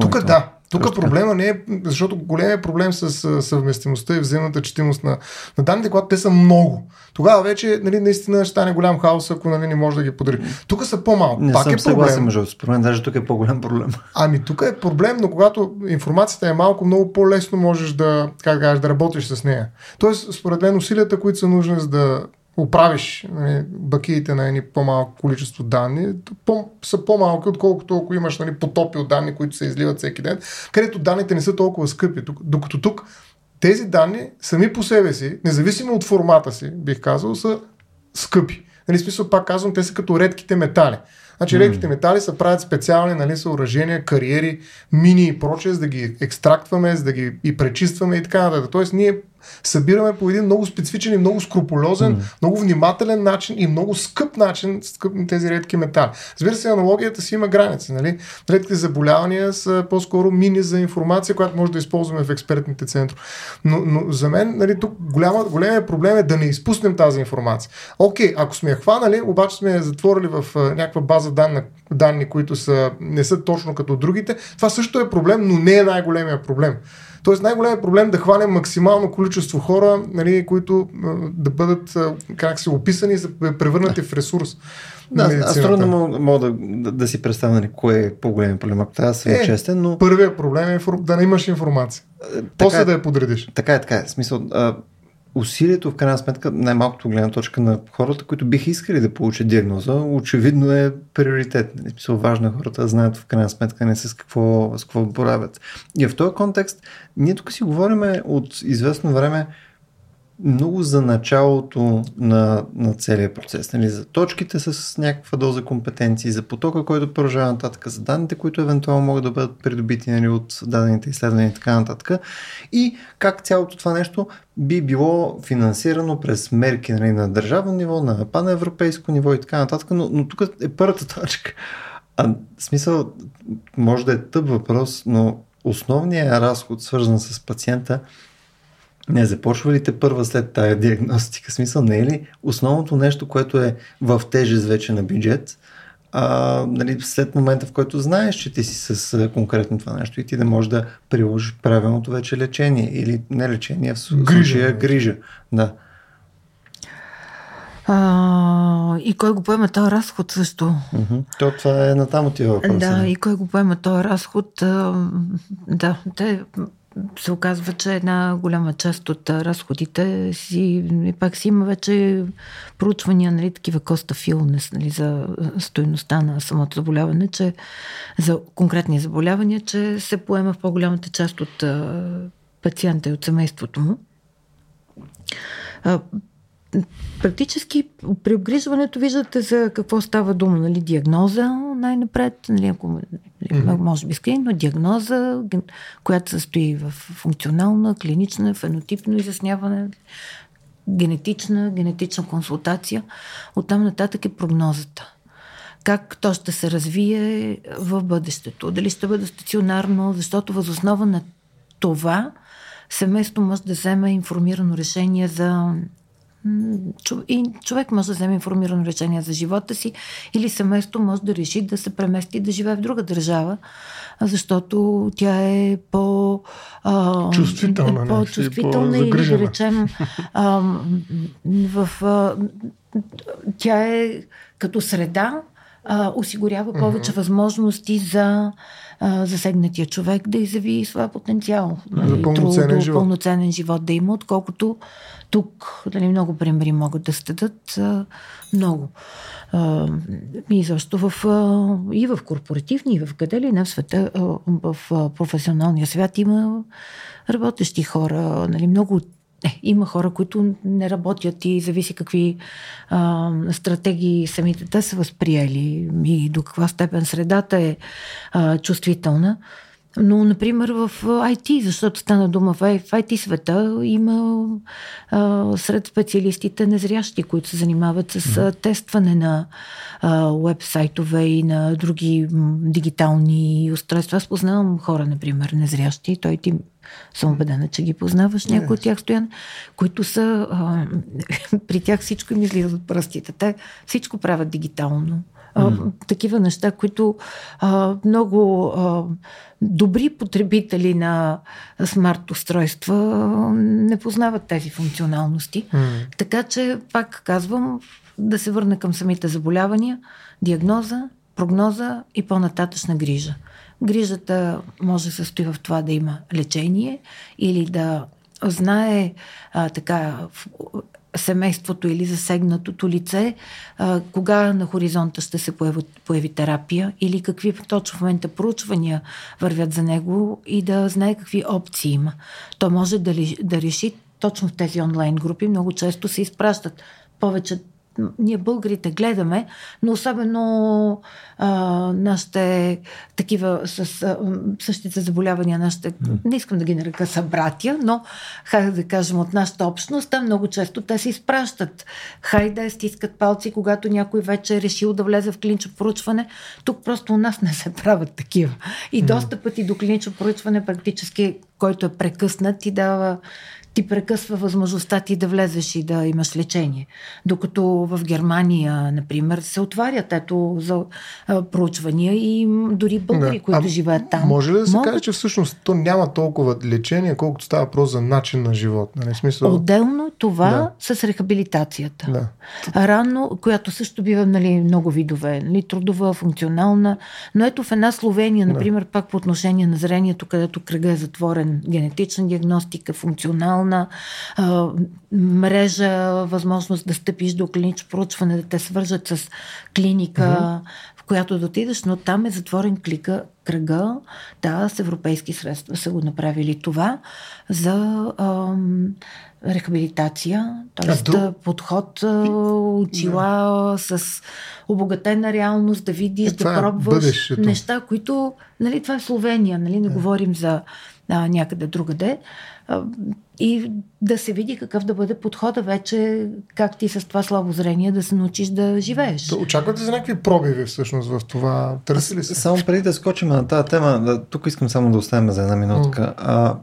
Тук да, тук проблема не е, защото големият проблем с съвместимостта и взаимната четимост на, на данните, когато те са много. Тогава вече нали, наистина ще стане голям хаос, ако нали, не може да ги подари. Тук са по-малко. Не Пак съм е проблем. между според мен даже тук е по-голям проблем. Ами тук е проблем, но когато информацията е малко, много по-лесно можеш да, как да, да работиш с нея. Тоест, според мен, усилията, които са нужни за да оправиш нали, бакиите на едни по-малко количество данни, по, са по-малки, отколкото ако имаш нали, потопи от данни, които се изливат всеки ден, където данните не са толкова скъпи. Докато тук тези данни сами по себе си, независимо от формата си, бих казал, са скъпи. Нали, смисъл, пак казвам, те са като редките метали. Значи mm. редките метали се правят специални нали, съоръжения, кариери, мини и прочее, за да ги екстрактваме, за да ги и пречистваме и така нататък. Тоест ние събираме по един много специфичен и много скрупулезен, mm. много внимателен начин и много скъп начин скъп на тези редки метали. Разбира се, аналогията си има граници. Нали? Редките заболявания са по-скоро мини за информация, която може да използваме в експертните центрове. Но, но за мен нали, тук голяма, големия проблем е да не изпуснем тази информация. Окей, ако сме я хванали, обаче сме я затворили в uh, някаква база данни, данни които са, не са точно като другите, това също е проблем, но не е най-големия проблем. Тоест най-големият проблем е да хванем максимално количество хора, нали, които да бъдат, как се описани, да превърнати в ресурс. Да, аз трудно мога, мога да, да, да си представя нали, кое е по-големият проблем, ако трябва да съм е, честен, но... Първият проблем е да не имаш информация. Така, После е, да я подредиш. Така е, така е. Смисъл, а, усилието в крайна сметка, най-малкото гледна точка на хората, които биха искали да получат диагноза, очевидно е приоритет. Нали? Смисъл, важно е хората да знаят в крайна сметка не с какво, с какво боравят. И в този контекст, ние тук си говорим от известно време много за началото на, на целия процес. Нали, за точките с някаква доза компетенции, за потока, който продължава нататък, за данните, които евентуално могат да бъдат придобити нали, от дадените изследвания и така нататък. И как цялото това нещо би било финансирано през мерки нали, на държавно ниво, на паневропейско ниво и така нататък. Но, но тук е първата точка. А, смисъл, може да е тъп въпрос, но основният разход, свързан с пациента, не, започва ли те първа след тая диагностика? Смисъл, не е ли основното нещо, което е в тежест вече на бюджет, а, нали, след момента, в който знаеш, че ти си с конкретно това нещо и ти да можеш да приложиш правилното вече лечение или не лечение, в случая грижа. грижа. Да. А, и кой го поема този разход също? Uh-huh. То това е на там отива въпроса. Да, и кой го поема този разход? А, да, те се оказва, че една голяма част от разходите си, пак си има вече проучвания, нали, такива коста филнес, нали, за стоеността на самото заболяване, че за конкретни заболявания, че се поема в по-голямата част от пациента и от семейството му практически при обгрижването виждате за какво става дума, нали, диагноза най-напред, нали, ако mm-hmm. може би скрин, но диагноза, която състои в функционална, клинична, фенотипно изясняване, генетична, генетична консултация. Оттам нататък е прогнозата. Как то ще се развие в бъдещето. Дали ще бъде стационарно, защото възоснова на това семейство може да вземе информирано решение за и човек може да вземе информирано решение за живота си или семейство може да реши да се премести да живее в друга държава, защото тя е по... А, чувствителна. По-чувствителна по или да речем а, в... А, тя е като среда а, осигурява повече mm-hmm. възможности за а, засегнатия човек да изяви своя потенциал. Нали, за пълноценен, живот. пълноценен живот да има, отколкото тук нали, много примери могат да стъдат. Много. А, и защо в, а, и в корпоративни, и в къде ли не в света, а, в а, професионалния свят има работещи хора, нали, много не, има хора, които не работят и зависи какви а, стратегии самите те са възприели и до каква степен средата е а, чувствителна. Но, например, в IT, защото стана дума в IT света, има а, сред специалистите незрящи, които се занимават с а, тестване на веб-сайтове и на други дигитални устройства. Аз познавам хора, например, незрящи. Той ти съм убедена, че ги познаваш, някои от тях стоян, които са, а, при тях всичко им излиза от пръстите. Те всичко правят дигитално. А, такива неща, които а, много а, добри потребители на смарт устройства не познават тези функционалности. Mm. Така че, пак казвам, да се върна към самите заболявания, диагноза, прогноза и по-нататъчна грижа. Грижата може да се състои в това да има лечение или да знае а, така семейството или засегнатото лице, кога на хоризонта ще се появи, появи терапия или какви точно в момента проучвания вървят за него и да знае какви опции има. То може да, да реши точно в тези онлайн групи. Много често се изпращат повече ние българите гледаме, но особено а, нашите такива с а, същите заболявания, нашите, не искам да ги нарека събратия, но хайде да кажем от нашата общност, там много често те се изпращат. Хайде стискат палци, когато някой вече е решил да влезе в клинично проучване. Тук просто у нас не се правят такива. И доста пъти до клинично проучване практически, който е прекъснат и дава ти прекъсва възможността ти да влезеш и да имаш лечение. Докато в Германия, например, се отварят ето за а, проучвания и дори българи, да. които а, живеят там. Може ли да се могат... каже, че всъщност то няма толкова лечение, колкото става въпрос за начин на живот? Нали? Смисъл... Отделно това да. с рехабилитацията. Да. Рано, която също бива нали, много видове. Нали, трудова, функционална. Но ето в една Словения, например, да. пак по отношение на зрението, където кръга е затворен, генетична диагностика, функционална, социална а, мрежа, възможност да стъпиш до клинично проучване, да те свържат с клиника, mm-hmm. в която да отидеш, но там е затворен клика, кръга. Да, с европейски средства са го направили това за ам, рехабилитация, т.е. подход, очила да. с обогатена реалност, да видиш, е, да е пробваш бъдещето. неща, които, нали, това е Словения, нали, не да. говорим за а, някъде другаде и да се види какъв да бъде подхода вече, как ти с това слабо зрение да се научиш да живееш. Да, очаквате за някакви пробиви всъщност в това? Търси ли се? Само преди да скочим на тази тема, да, тук искам само да оставим за една минутка. Mm. А,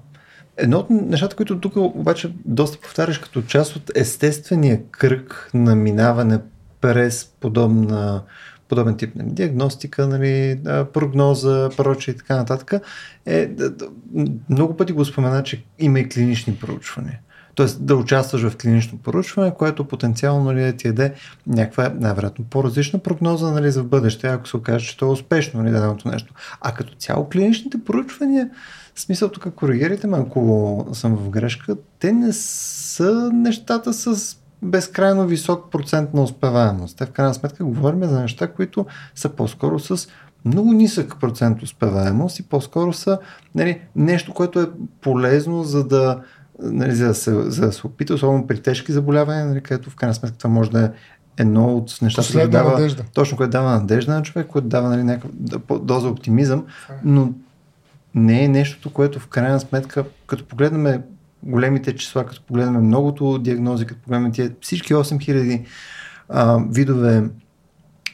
едно от нещата, които тук обаче доста повтаряш като част от естествения кръг на минаване през подобна подобен тип нали, диагностика, нали, прогноза, прочее и така нататък, е, много пъти го спомена, че има и клинични проучвания. Тоест да участваш в клинично поручване, което потенциално нали, да ти даде някаква, най-вероятно, по-различна прогноза нали, за бъдеще, ако се окаже, че то е успешно нали, даденото нещо. А като цяло клиничните поручвания, в смисъл тук коригирайте ме, ако съм в грешка, те не са нещата с безкрайно висок процент на успеваемост. Те в крайна сметка говорим за неща, които са по-скоро с много нисък процент успеваемост и по-скоро са нали, нещо, което е полезно за да, нали, за, да се, за да се опита, особено при тежки заболявания, нали, където в крайна сметка това може да е едно от нещата, които дава, надежда. точно което дава надежда на човек, което дава нали, някаква доза оптимизъм, но не е нещото, което в крайна сметка, като погледнем големите числа, като погледнем многото диагнози, като погледнем тия всички 8000 а, видове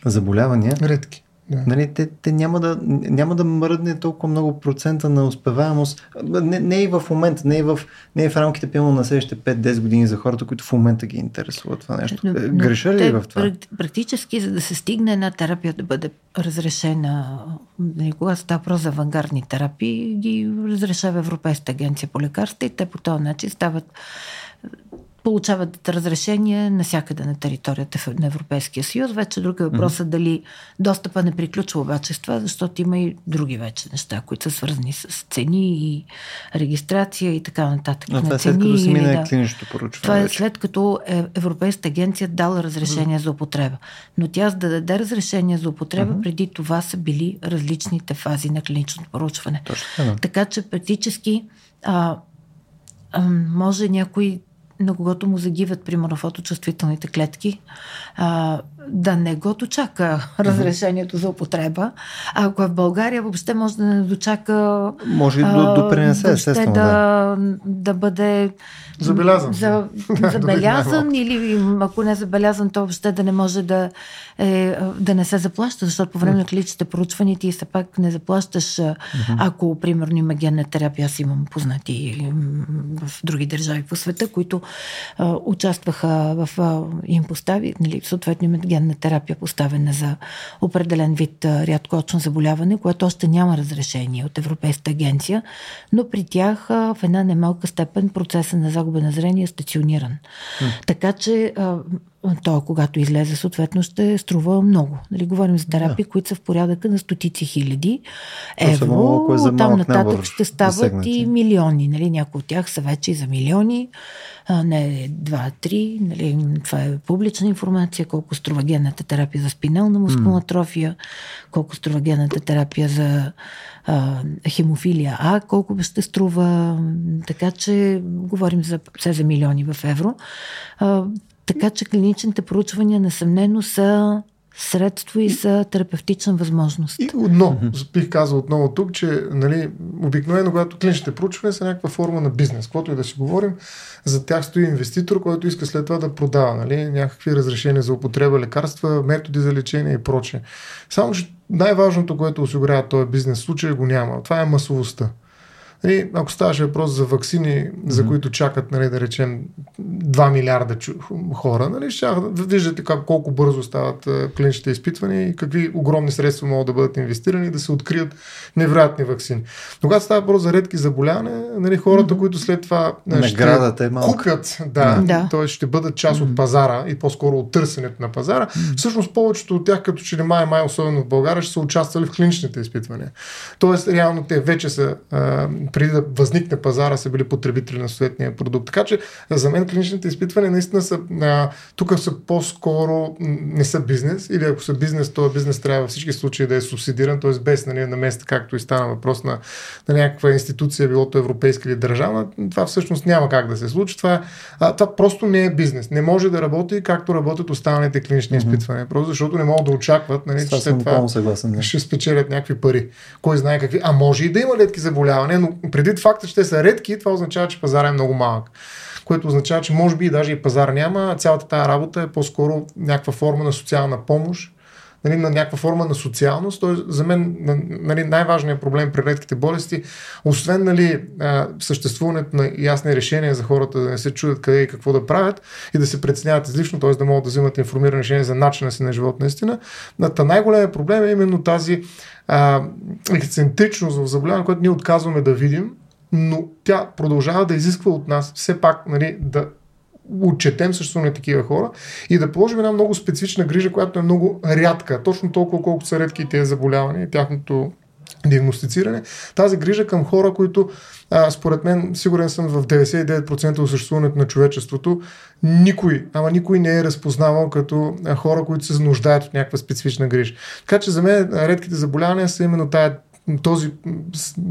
заболявания. Редки. Да. Нали, те, те няма, да, няма да мръдне толкова много процента на успеваемост. Не, не и в момента, не и в, не и в рамките пилно на следващите 5-10 години за хората, които в момента ги интересуват това нещо. Но, Греша ли в това? Практически, за да се стигне една терапия да бъде разрешена, нали, когато става про за авангардни терапии, ги разрешава Европейската агенция по лекарства и те по този начин стават получават разрешение навсякъде на територията на Европейския съюз. Вече друг е въпросът mm-hmm. дали достъпа не приключва обаче с това, защото има и други вече неща, които са свързани с цени и регистрация и така нататък. Но това е след като си мине да. клиничното поручване. Това е след като е Европейската агенция дала разрешение mm-hmm. за употреба. Но тя за да даде разрешение за употреба, mm-hmm. преди това са били различните фази на клиничното поручване. Точно. Така че практически а, а, може някой на когото му загиват, примерно, фоточувствителните клетки, а, да не го дочака разрешението за употреба. А ако е в България, въобще може да не дочака. Може и да допринесе, естествено. Да, да. да бъде забелязан. За, забелязан или ако не е забелязан, то въобще да не може да, е, да не се заплаща, защото по време на клиничните проучвания ти се пак не заплащаш, ако примерно има генна терапия. Аз имам познати в други държави по света, които а, участваха в а, им постави, нали, съответно имат генна терапия поставена за определен вид рядкоочно заболяване, което още няма разрешение от Европейската агенция, но при тях в една немалка степен процеса на загуба на зрение е стациониран. Mm. Така че то, когато излезе, съответно ще струва много. Нали, говорим за терапии, yeah. които са в порядъка на стотици хиляди евро. Е там нататък ще стават засегнати. и милиони. Нали, някои от тях са вече и за милиони а, не два-три. Нали, това е публична информация, колко струва генната терапия за спинална мускулна трофия, колко струва генната терапия за а, хемофилия А, колко ще струва. Така че говорим за, все за милиони в евро. А, така че клиничните проучвания несъмнено са средство и за терапевтична възможност. И отново, бих казал отново тук, че нали, обикновено, когато клиничните проучвания са някаква форма на бизнес, каквото и да си говорим, за тях стои инвеститор, който иска след това да продава нали, някакви разрешения за употреба, лекарства, методи за лечение и прочее. Само, че най-важното, което осигурява този бизнес случай, го няма. Това е масовостта. Нали, ако ставаше въпрос за вакцини, mm-hmm. за които чакат, нали, да речем, 2 милиарда хора, нали, ще виждате как, колко бързо стават клиничните изпитвания и какви огромни средства могат да бъдат инвестирани да се открият невероятни вакцини. Но когато става въпрос за редки заболявания, нали, хората, mm-hmm. които след това ще е купят, да, да. т.е. ще бъдат част mm-hmm. от пазара и по-скоро от търсенето на пазара, mm-hmm. всъщност повечето от тях, като че ли май, май, особено в България, ще са участвали в клиничните изпитвания. Тоест, реално те вече са преди да възникне пазара, са били потребители на съответния продукт. Така че за мен клиничните изпитвания наистина са, а, тук са по-скоро не са бизнес, или ако са бизнес, този бизнес трябва във всички случаи да е субсидиран, т.е. без нали, на места, както и стана въпрос на, на някаква институция, било то европейска или държавна, това всъщност няма как да се случи. Това, а, това просто не е бизнес. Не може да работи както работят останалите клинични mm-hmm. изпитвания, просто защото не могат да очакват, нали, че след това съгласен, ще спечелят някакви пари. Кой знае какви. А може и да има летки заболявания, но предвид факта, че те са редки, това означава, че пазара е много малък. Което означава, че може би даже и пазар няма, цялата тази работа е по-скоро някаква форма на социална помощ, нали, на някаква форма на социалност. Той, за мен нали, най-важният проблем при редките болести, освен нали, съществуването на ясни решения за хората да не се чудят къде и какво да правят и да се преценяват излишно, т.е. да могат да взимат информирани решения за начина си на живот наистина, най-големият проблем е именно тази а, ексцентричност в заболяване, което ние отказваме да видим но тя продължава да изисква от нас все пак нали, да отчетем също на такива хора и да положим една много специфична грижа, която е много рядка, точно толкова колкото са редки тези заболявания, тяхното диагностициране. Тази грижа към хора, които а, според мен, сигурен съм в 99% от съществуването на човечеството, никой, ама никой не е разпознавал като хора, които се нуждаят от някаква специфична грижа. Така че за мен редките заболявания са именно тая този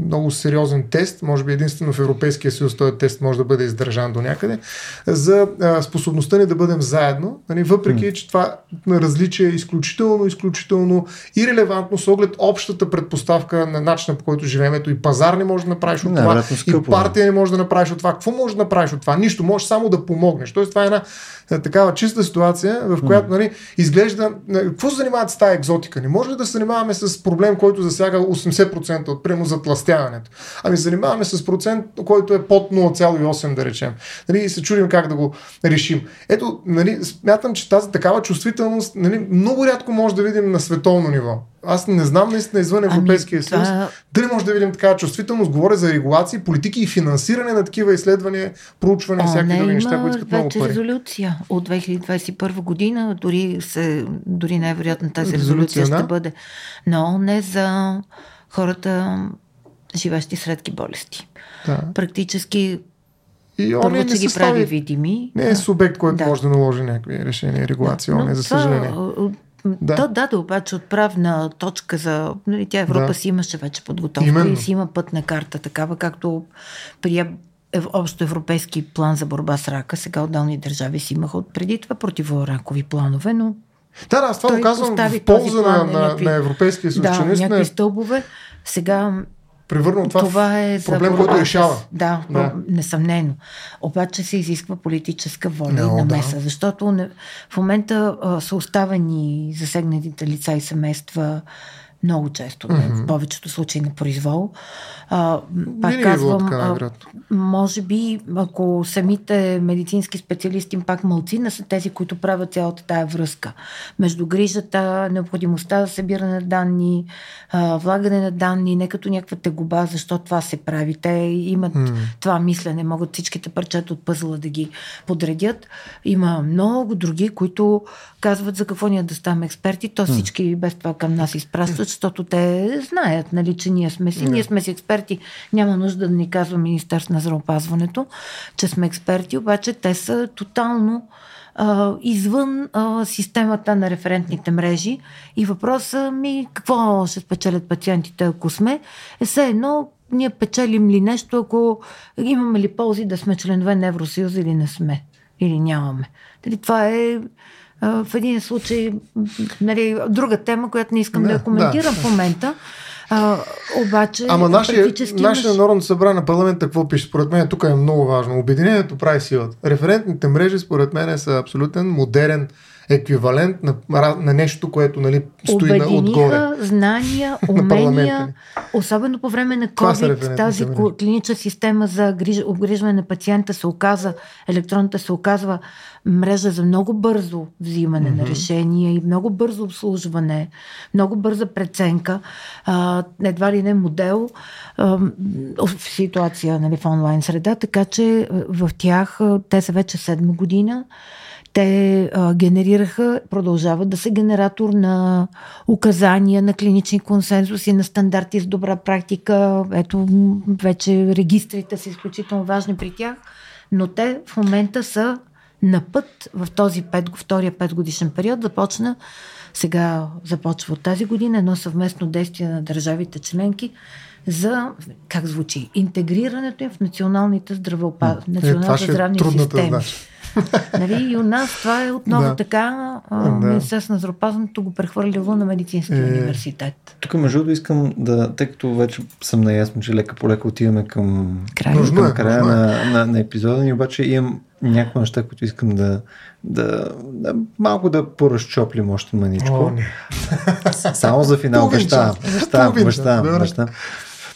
много сериозен тест, може би единствено в Европейския съюз този тест може да бъде издържан до някъде, за способността ни да бъдем заедно, нали, въпреки, че това различие е изключително, изключително и релевантно с оглед общата предпоставка на начина по който живеем. Ето и пазар не може да направиш от не, това, скъпо, и партия не може да направиш от това. Какво може да направиш от това? Нищо, може само да помогнеш. Тоест това е една е, такава чиста ситуация, в която нали, изглежда. Какво се занимават с тази екзотика? Не може ли да се занимаваме с проблем, който засяга 80% от прямо затластяването? Ами занимаваме с процент, който е под 0,8, да речем. Нали, и се чудим как да го решим. Ето, нали, смятам, че тази такава чувствителност нали, много рядко може да видим на световно ниво. Аз не знам наистина извън ами, Европейския ами, съюз. Това... Дали може да видим такава чувствителност? Говоря за регулации, политики и финансиране на такива изследвания, проучвания и всякакви други неща, които искат много пари. резолюция от 2021 година, дори, се, дори най-вероятно тази резолюция, резолюция ще бъде но не за хората, живещи с редки болести. Да. Практически и он Първо, че ги прави видими. Не е субект, който да. може да наложи някакви решения, регулации, да. он е, за съжаление. Да. То даде обаче отправна точка за... Нали, тя Европа да. си имаше вече подготовка Именно. и си има пътна карта, такава както прие общо европейски план за борба с рака. Сега отделни държави си имаха от преди това противоракови планове, но да, да, аз това го казвам в полза на, на, някакви, на Европейския съюз. Да, някакви е... стълбове. Сега превърна това, това е проблем, който решава. Да, да, несъмнено. Обаче се изисква политическа воля no, и намеса, да. защото не, в момента а, са оставени засегнатите лица и семейства много често, mm-hmm. в повечето случаи на произвол. А, пак Винаги казвам, така, а, може би, ако самите медицински специалисти, пак малцина са тези, които правят цялата тая връзка между грижата, необходимостта за събиране на данни, а, влагане на данни, не като някаква тегуба, защо това се прави. Те имат mm. това мислене, могат всичките парчета от пъзела да ги подредят. Има много други, които казват за какво ние да ставаме експерти, то всички без това към нас изпращат, защото те знаят, нали, че ние сме си, ние сме си експерти. Няма нужда да ни казва Министерство на здравеопазването, че сме експерти, обаче те са тотално а, извън а, системата на референтните мрежи. И въпросът ми какво ще спечелят пациентите, ако сме, е все едно ние печелим ли нещо, ако имаме ли ползи да сме членове на Евросъюза или не сме, или нямаме. Дали това е в един случай, нали, друга тема, която не искам да, да я коментирам да. в момента. А, обаче, Ама нашия, нашия. Народно събрание на парламента какво пише? Според мен тук е много важно. Обединението прави силата. Референтните мрежи, според мен, са абсолютен модерен еквивалент на, на нещо, което нали, стои на отгоре. знания, умения, особено по време на COVID, тази клинична система за обгрижване на пациента се оказа, електронната се оказва мрежа за много бързо взимане mm-hmm. на решения и много бързо обслужване, много бърза преценка, а, едва ли не модел а, в ситуация нали, в онлайн среда, така че в тях те са вече седма година. Те а, генерираха, продължават да са генератор на указания, на клинични консенсуси, на стандарти с добра практика. Ето, вече регистрите са изключително важни при тях, но те в момента са на път в този пет, втория петгодишен период започна сега започва от тази година едно съвместно действие на държавите членки за, как звучи, интегрирането им в националните здравеопаз... е, националните е здравни системи. Задача. нали? И у нас това е отново да. така. Да. Министерство на здравеопазването го прехвърлило на медицинския е... университет. Тук, между другото, искам да, тъй като вече съм наясно, че лека по лека отиваме към края, към е, края на, на, на епизода ни, обаче имам някои неща, които искам да, да, да малко да поразчоплим още маничко. О, Само за финал. Баща, баща, баща, баща.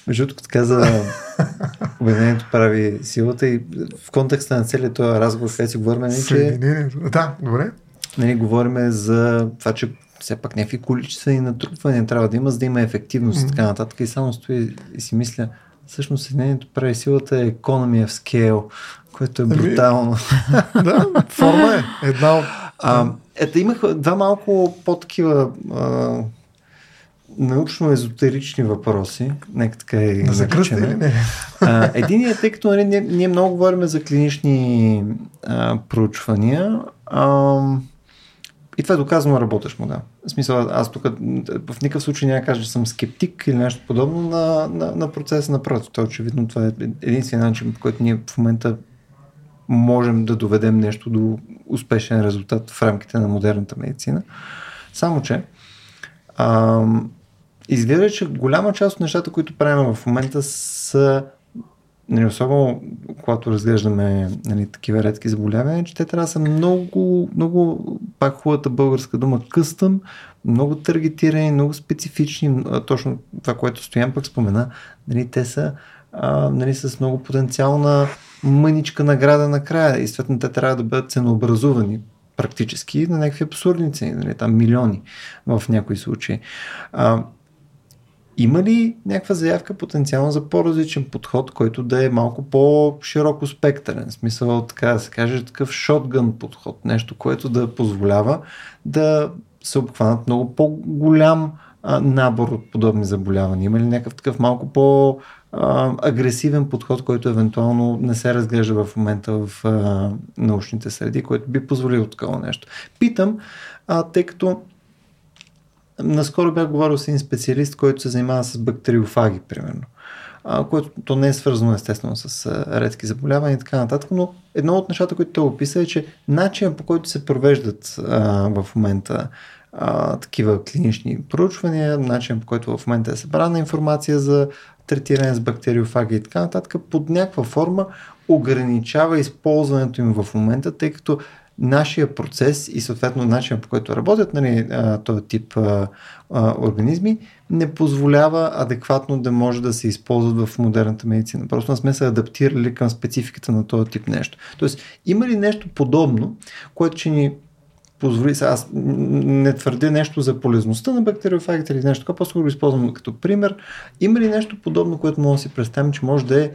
Между другото, каза, Обединението прави силата и в контекста на целият този разговор, където си говорим, нали, че... Да, добре. Нали, говорим за това, че все пак някакви количествени натрупвания трябва да има, за да има ефективност mm-hmm. и така нататък. И само стои и си мисля, всъщност Съединението прави силата е economy of scale, което е брутално. да, форма е една от... А, ето имах два малко по-такива научно-езотерични въпроси. Нека така е да закръсти ли не? Единият, тъй като нали, ние, ние много говорим за клинични а, проучвания, а, и това е доказано работещ модел. В смисъл, аз тук в никакъв случай няма кажа, че съм скептик или нещо подобно на, на, на процеса на правото. Това очевидно това е единствен начин, по който ние в момента можем да доведем нещо до успешен резултат в рамките на модерната медицина. Само, че а, изглежда, че голяма част от нещата, които правим в момента са нали, особено когато разглеждаме нали, такива редки заболявания, че те трябва да са много, много, пак хубавата българска дума, къстъм, много таргетирани, много специфични, точно това, което Стоян пък спомена, нали, те са а, нали, с много потенциална мъничка награда накрая и съответно те трябва да бъдат ценообразувани практически на някакви абсурдни цени, нали, там милиони в някои случаи. А, има ли някаква заявка потенциално за по-различен подход, който да е малко по-широко спектърен? Смисъл, така да се каже, такъв шотгън подход, нещо, което да позволява да се обхванат много по-голям набор от подобни заболявания? Има ли някакъв такъв малко по- агресивен подход, който евентуално не се разглежда в момента в а, научните среди, който би позволил такова нещо. Питам, а, тъй като наскоро бях говорил с един специалист, който се занимава с бактериофаги, примерно. А, което то не е свързано естествено с а, редки заболявания и така нататък, но едно от нещата, които той описа е, че начинът по който се провеждат а, в момента а, такива клинични проучвания, начин по който в момента е събрана информация за третиране с бактериофаги и така нататък, под някаква форма ограничава използването им в момента, тъй като нашия процес и съответно начинът по който работят нали, този тип а, а, организми не позволява адекватно да може да се използват в модерната медицина. Просто не сме се адаптирали към спецификата на този тип нещо. Тоест, има ли нещо подобно, което ще ни позволи, аз не твърдя нещо за полезността на бактериофагите или нещо такова, просто го използвам като пример. Има ли нещо подобно, което може да си представим, че може да е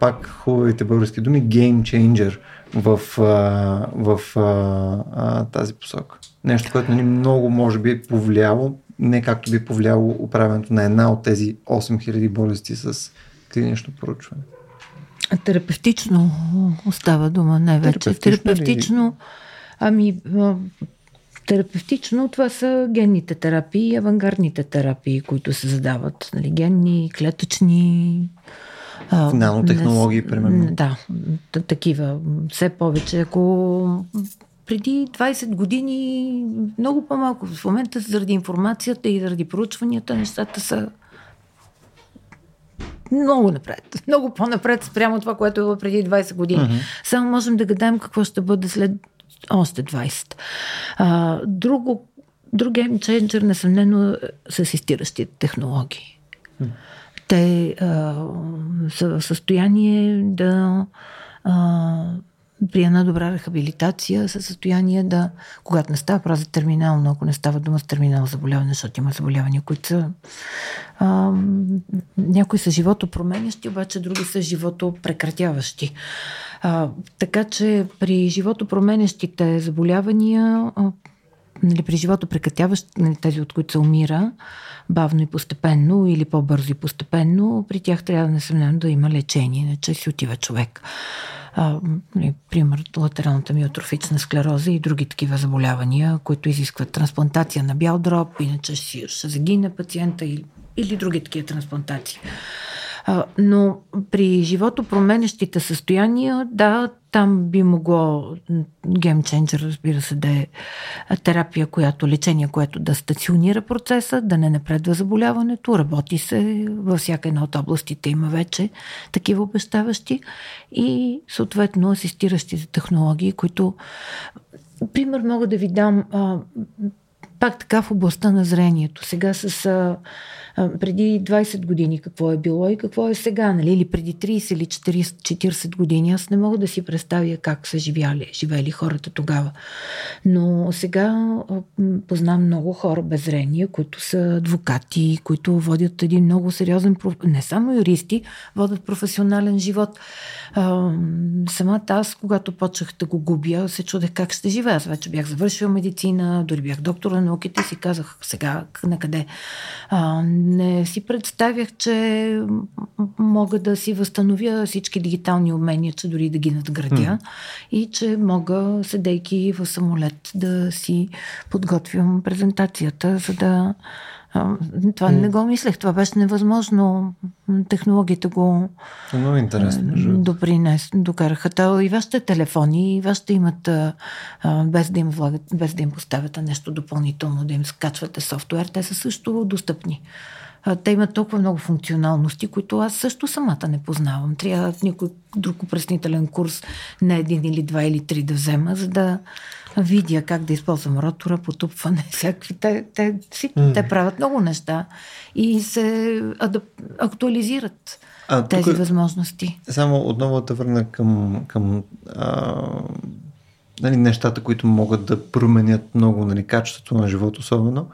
пак хубавите български думи, game changer в, в, в а, тази посока? Нещо, което ни нали, много може би повлияло, не както би повлияло управенето на една от тези 8000 болести с клинично поручване. Терапевтично остава дума най-вече. Терапевтично, терапевтично ли? Ами, терапевтично това са генните терапии и авангардните терапии, които се задават. Нали, генни, клетъчни. Нанотехнологии, не, примерно. Да, такива. Все повече. Ако преди 20 години много по-малко. В момента заради информацията и заради проучванията нещата са много напред. Много по-напред спрямо това, което е било преди 20 години. Uh-huh. Само можем да гадаем какво ще бъде след още 20. А, друго, друг геймченджер, несъмнено, са асистиращите технологии. Те а, са в състояние да а, при една добра рехабилитация са състояние да, когато не става право за терминал, но ако не става дума с терминал заболяване, защото има заболявания, които са а, някои са живото променящи, обаче други са живото прекратяващи. А, така че при живото променящите заболявания, а, нали, при живото прекратяващи, нали, тези от които се умира, бавно и постепенно или по-бързо и постепенно, при тях трябва несъмнено да има лечение, иначе си отива човек. А, нали, пример, латералната миотрофична склероза и други такива заболявания, които изискват трансплантация на бял дроб, иначе ще, загине пациента или, или други такива трансплантации. А, но при живото променещите състояния, да, там би могло геймченджер, разбира се, да е терапия, която, лечение, което да стационира процеса, да не напредва заболяването, работи се във всяка една от областите, има вече такива обещаващи и съответно асистиращите технологии, които, пример мога да ви дам, пак така в областта на зрението. Сега с а, преди 20 години какво е било и какво е сега, нали? или преди 30 или 40, 40 години. Аз не мога да си представя как са живяли, живели хората тогава. Но сега познам много хора без зрение, които са адвокати, които водят един много сериозен, не само юристи, водят професионален живот. А, самата аз, когато почнах да го губя, се чудех как ще живея. Аз вече бях завършила медицина, дори бях доктор на науките и си казах сега на къде. А, не си представях, че мога да си възстановя всички дигитални умения, че дори да ги надградя mm. и че мога, седейки в самолет, да си подготвям презентацията, за да това не го мислех, това беше невъзможно. Технологията го много интересно, допринес, докараха. То и вашите телефони, и вашите имат, без да им, влагат, без да им поставяте нещо допълнително, да им скачвате софтуер, те са също достъпни те имат толкова много функционалности, които аз също самата не познавам. Трябва някой друг опреснителен курс на един или два или три да взема, за да видя как да използвам ротора, потупване, всякакви. Те, те, си, mm. те правят много неща и се адап, актуализират а, тези тук, възможности. Само отново да върна към, към а, нали, нещата, които могат да променят много нали, качеството на живота, особено.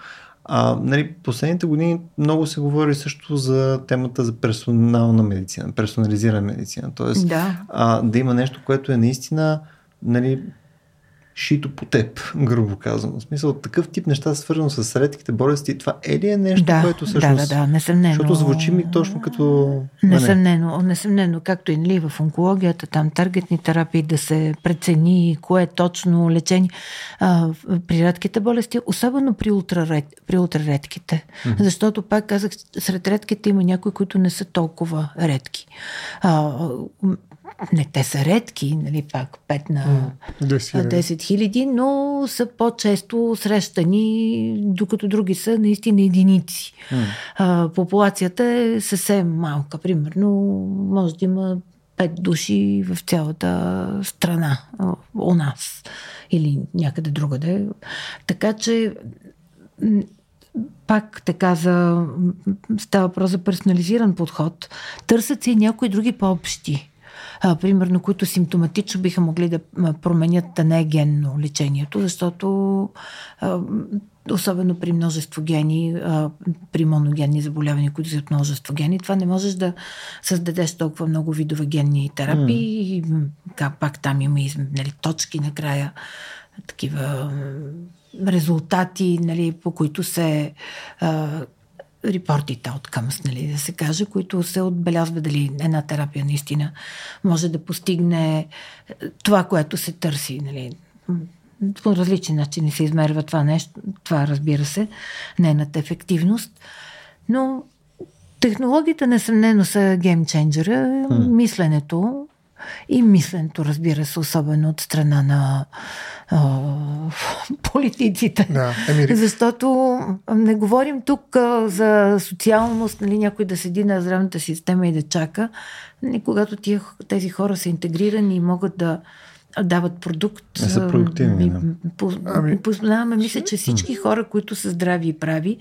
А, нали, последните години много се говори също за темата за персонална медицина, персонализирана медицина. Тоест да, а, да има нещо, което е наистина нали, шито по теб, грубо казано. В смисъл, такъв тип неща, свързано с редките болести, това е ли е нещо, да, което всъщност... Да, да, да, несъмнено. Защото звучи ми точно като... Несъмнено, несъмнено, както и нали, в онкологията, там таргетни терапии, да се прецени кое е точно лечение. А, при редките болести, особено при, ултраред, при ултраредките. Mm-hmm. Защото, пак казах, сред редките има някои, които не са толкова редки. А, не, те са редки, нали, пак 5 на 10 хиляди, но са по-често срещани, докато други са наистина единици. Mm. А, популацията е съвсем малка. Примерно, може да има 5 души в цялата страна у нас или някъде другаде. Така че пак така за, става въпрос за персонализиран подход. Търсят се и някои други по-общи а, примерно, които симптоматично биха могли да променят да не е генно лечението, защото а, особено при множество гени, а, при моногенни заболявания, които са от множество гени, това не можеш да създадеш толкова много видове генни терапии. Mm. И, пак там има нали, точки накрая, такива резултати, нали, по които се а, репортите от къмс, нали, да се каже, които се отбелязва дали една терапия наистина може да постигне е, това, което се търси. Нали. По различни начини се измерва това нещо, това разбира се, нейната ефективност. Но технологията несъмнено са геймченджера. Мисленето и мисленето, разбира се, особено от страна на а, политиците. Да, емири. Защото не говорим тук а, за социалност, нали, някой да седи на здравната система и да чака. Нали, когато тия, тези хора са интегрирани и могат да дават продукт. Не са продуктивни. Да. ами... Познаваме, мисля, че всички хора, които са здрави и прави,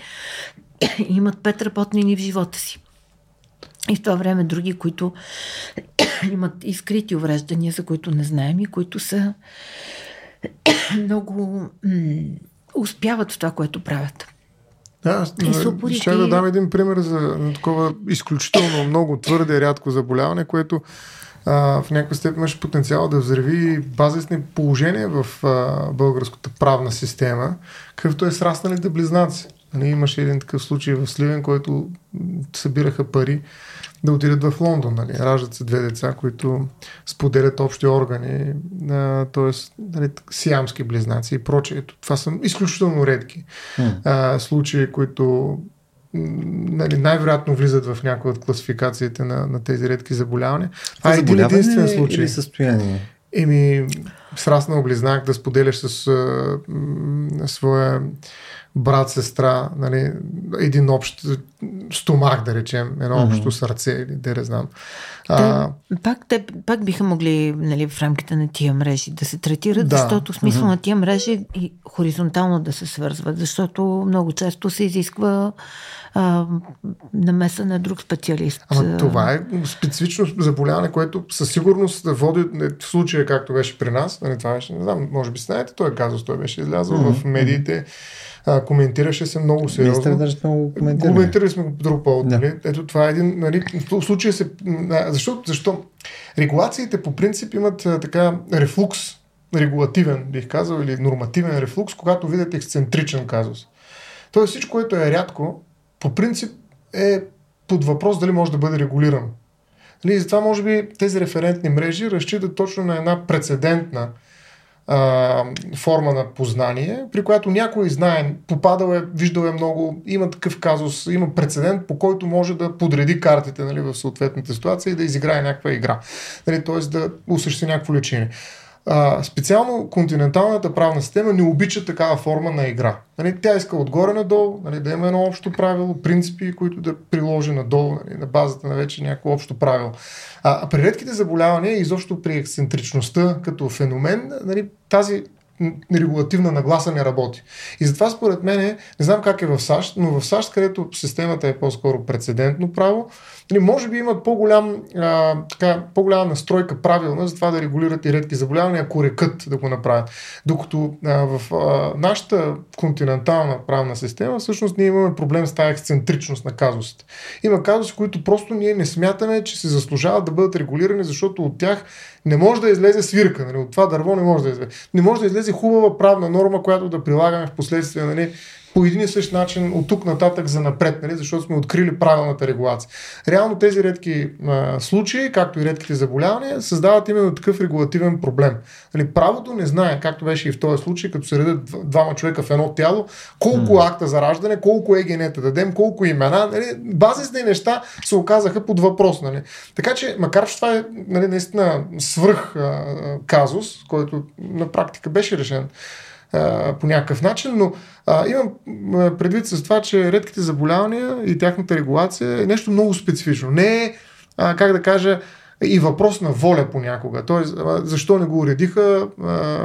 имат пет работни дни в живота си. И в това време други, които имат изкрити увреждания, за които не знаем и които са много м- успяват в това, което правят. Да, и ще да дам един пример за такова изключително много твърде рядко заболяване, което а, в някаква степен имаше потенциал да взриви базисни положения в а, българската правна система, какъвто е срасналите близнаци. Нали, имаше един такъв случай в Сливен, който събираха пари да отидат в Лондон. Нали. Раждат се две деца, които споделят общи органи, т.е. Нали, сиамски близнаци и прочее. Това са изключително редки mm. а, случаи, които нали, най-вероятно влизат в някои от класификациите на, на тези редки заболявания. Това е един единствен случай. Или състояние? Еми, сраснал близнак да споделяш с а, своя брат, сестра, нали, един общ стомах, да речем, едно mm-hmm. общо сърце или да не знам. А, те, пак, те, пак биха могли нали, в рамките на тия мрежи да се третират, да. защото смисъл mm-hmm. на тия мрежи и хоризонтално да се свързват, защото много често се изисква а, намеса на друг специалист. Ама това е специфично заболяване, което със сигурност води в случая, както беше при нас. Нали, това беше, не знам, може би знаете, той е казус, той беше излязъл mm-hmm. в медиите. А, коментираше се много сериозно. Мистер, сме го коментирали. Коментирали сме го по друг повод. Да. Нали? Ето това е един... Нали, в случая се... Защо? Защо? Регулациите по принцип имат а, така рефлукс, регулативен, бих казал, или нормативен рефлукс, когато видят ексцентричен казус. Тоест всичко, което е рядко, по принцип е под въпрос дали може да бъде регулирано. Нали, затова може би тези референтни мрежи разчитат точно на една прецедентна а, форма на познание, при която някой знае, попадал е, виждал е много, има такъв казус, има прецедент, по който може да подреди картите нали, в съответната ситуация и да изиграе някаква игра. Нали, т.е. да осъществи някакво лечение. Специално континенталната правна система не обича такава форма на игра. Нали, тя иска отгоре надолу, нали, да има едно общо правило, принципи, които да приложи надолу, нали, на базата на вече някакво общо правило. А, а при редките заболявания, изобщо при ексцентричността като феномен, нали, тази регулативна нагласа не работи. И затова според мен, не знам как е в САЩ, но в САЩ, където системата е по-скоро прецедентно право, Нали, може би имат по-голям, а, така, по-голяма настройка правилна за това да регулират и редки заболявания, ако рекат да го направят. Докато а, в а, нашата континентална правна система, всъщност ние имаме проблем с тази ексцентричност на казусите. Има казуси, които просто ние не смятаме, че се заслужават да бъдат регулирани, защото от тях не може да излезе свирка. Нали? От това дърво не може да излезе. Не може да излезе хубава правна норма, която да прилагаме в последствие. Нали? По един и същ начин от тук нататък за напред, нали, защото сме открили правилната регулация. Реално тези редки а, случаи, както и редките заболявания, създават именно такъв регулативен проблем. Нали, правото не знае, както беше и в този случай, като се редят двама човека в едно тяло, колко mm. акта за раждане, колко е генета дадем, колко имена. Нали, базисни неща се оказаха под въпрос. Нали. Така че, макар че това е нали, наистина свръх а, казус, който на практика беше решен по някакъв начин, но а, имам предвид с това, че редките заболявания и тяхната регулация е нещо много специфично. Не е, а, как да кажа, и въпрос на воля понякога. Тоест, защо не го уредиха,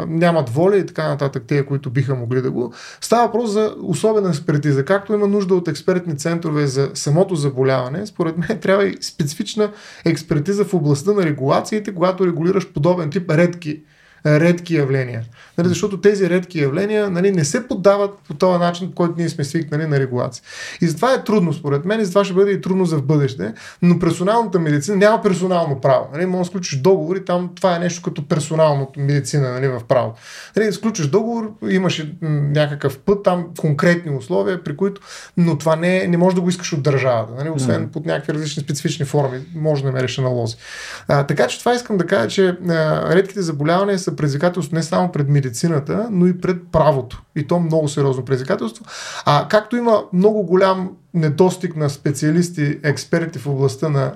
нямат воля и така нататък, те, които биха могли да го. Става въпрос за особена експертиза. Както има нужда от експертни центрове за самото заболяване, според мен трябва и специфична експертиза в областта на регулациите, когато регулираш подобен тип редки редки явления. Нали, защото тези редки явления нали, не се поддават по този начин, по който ние сме свикнали на регулация. И затова е трудно, според мен, и затова ще бъде и трудно за в бъдеще, но персоналната медицина няма персонално право. Нали, може да сключиш договори, там това е нещо като персоналната медицина нали, в право. Нали, сключиш договор, имаш някакъв път, там конкретни условия, при които, но това не, не може да го искаш от държавата, нали, освен mm. под някакви различни специфични форми, може да намериш аналози. А, така че това искам да кажа, че а, редките заболявания са предизвикателство не само пред медицината, но и пред правото. И то много сериозно предизвикателство. А както има много голям недостиг на специалисти, експерти в областта на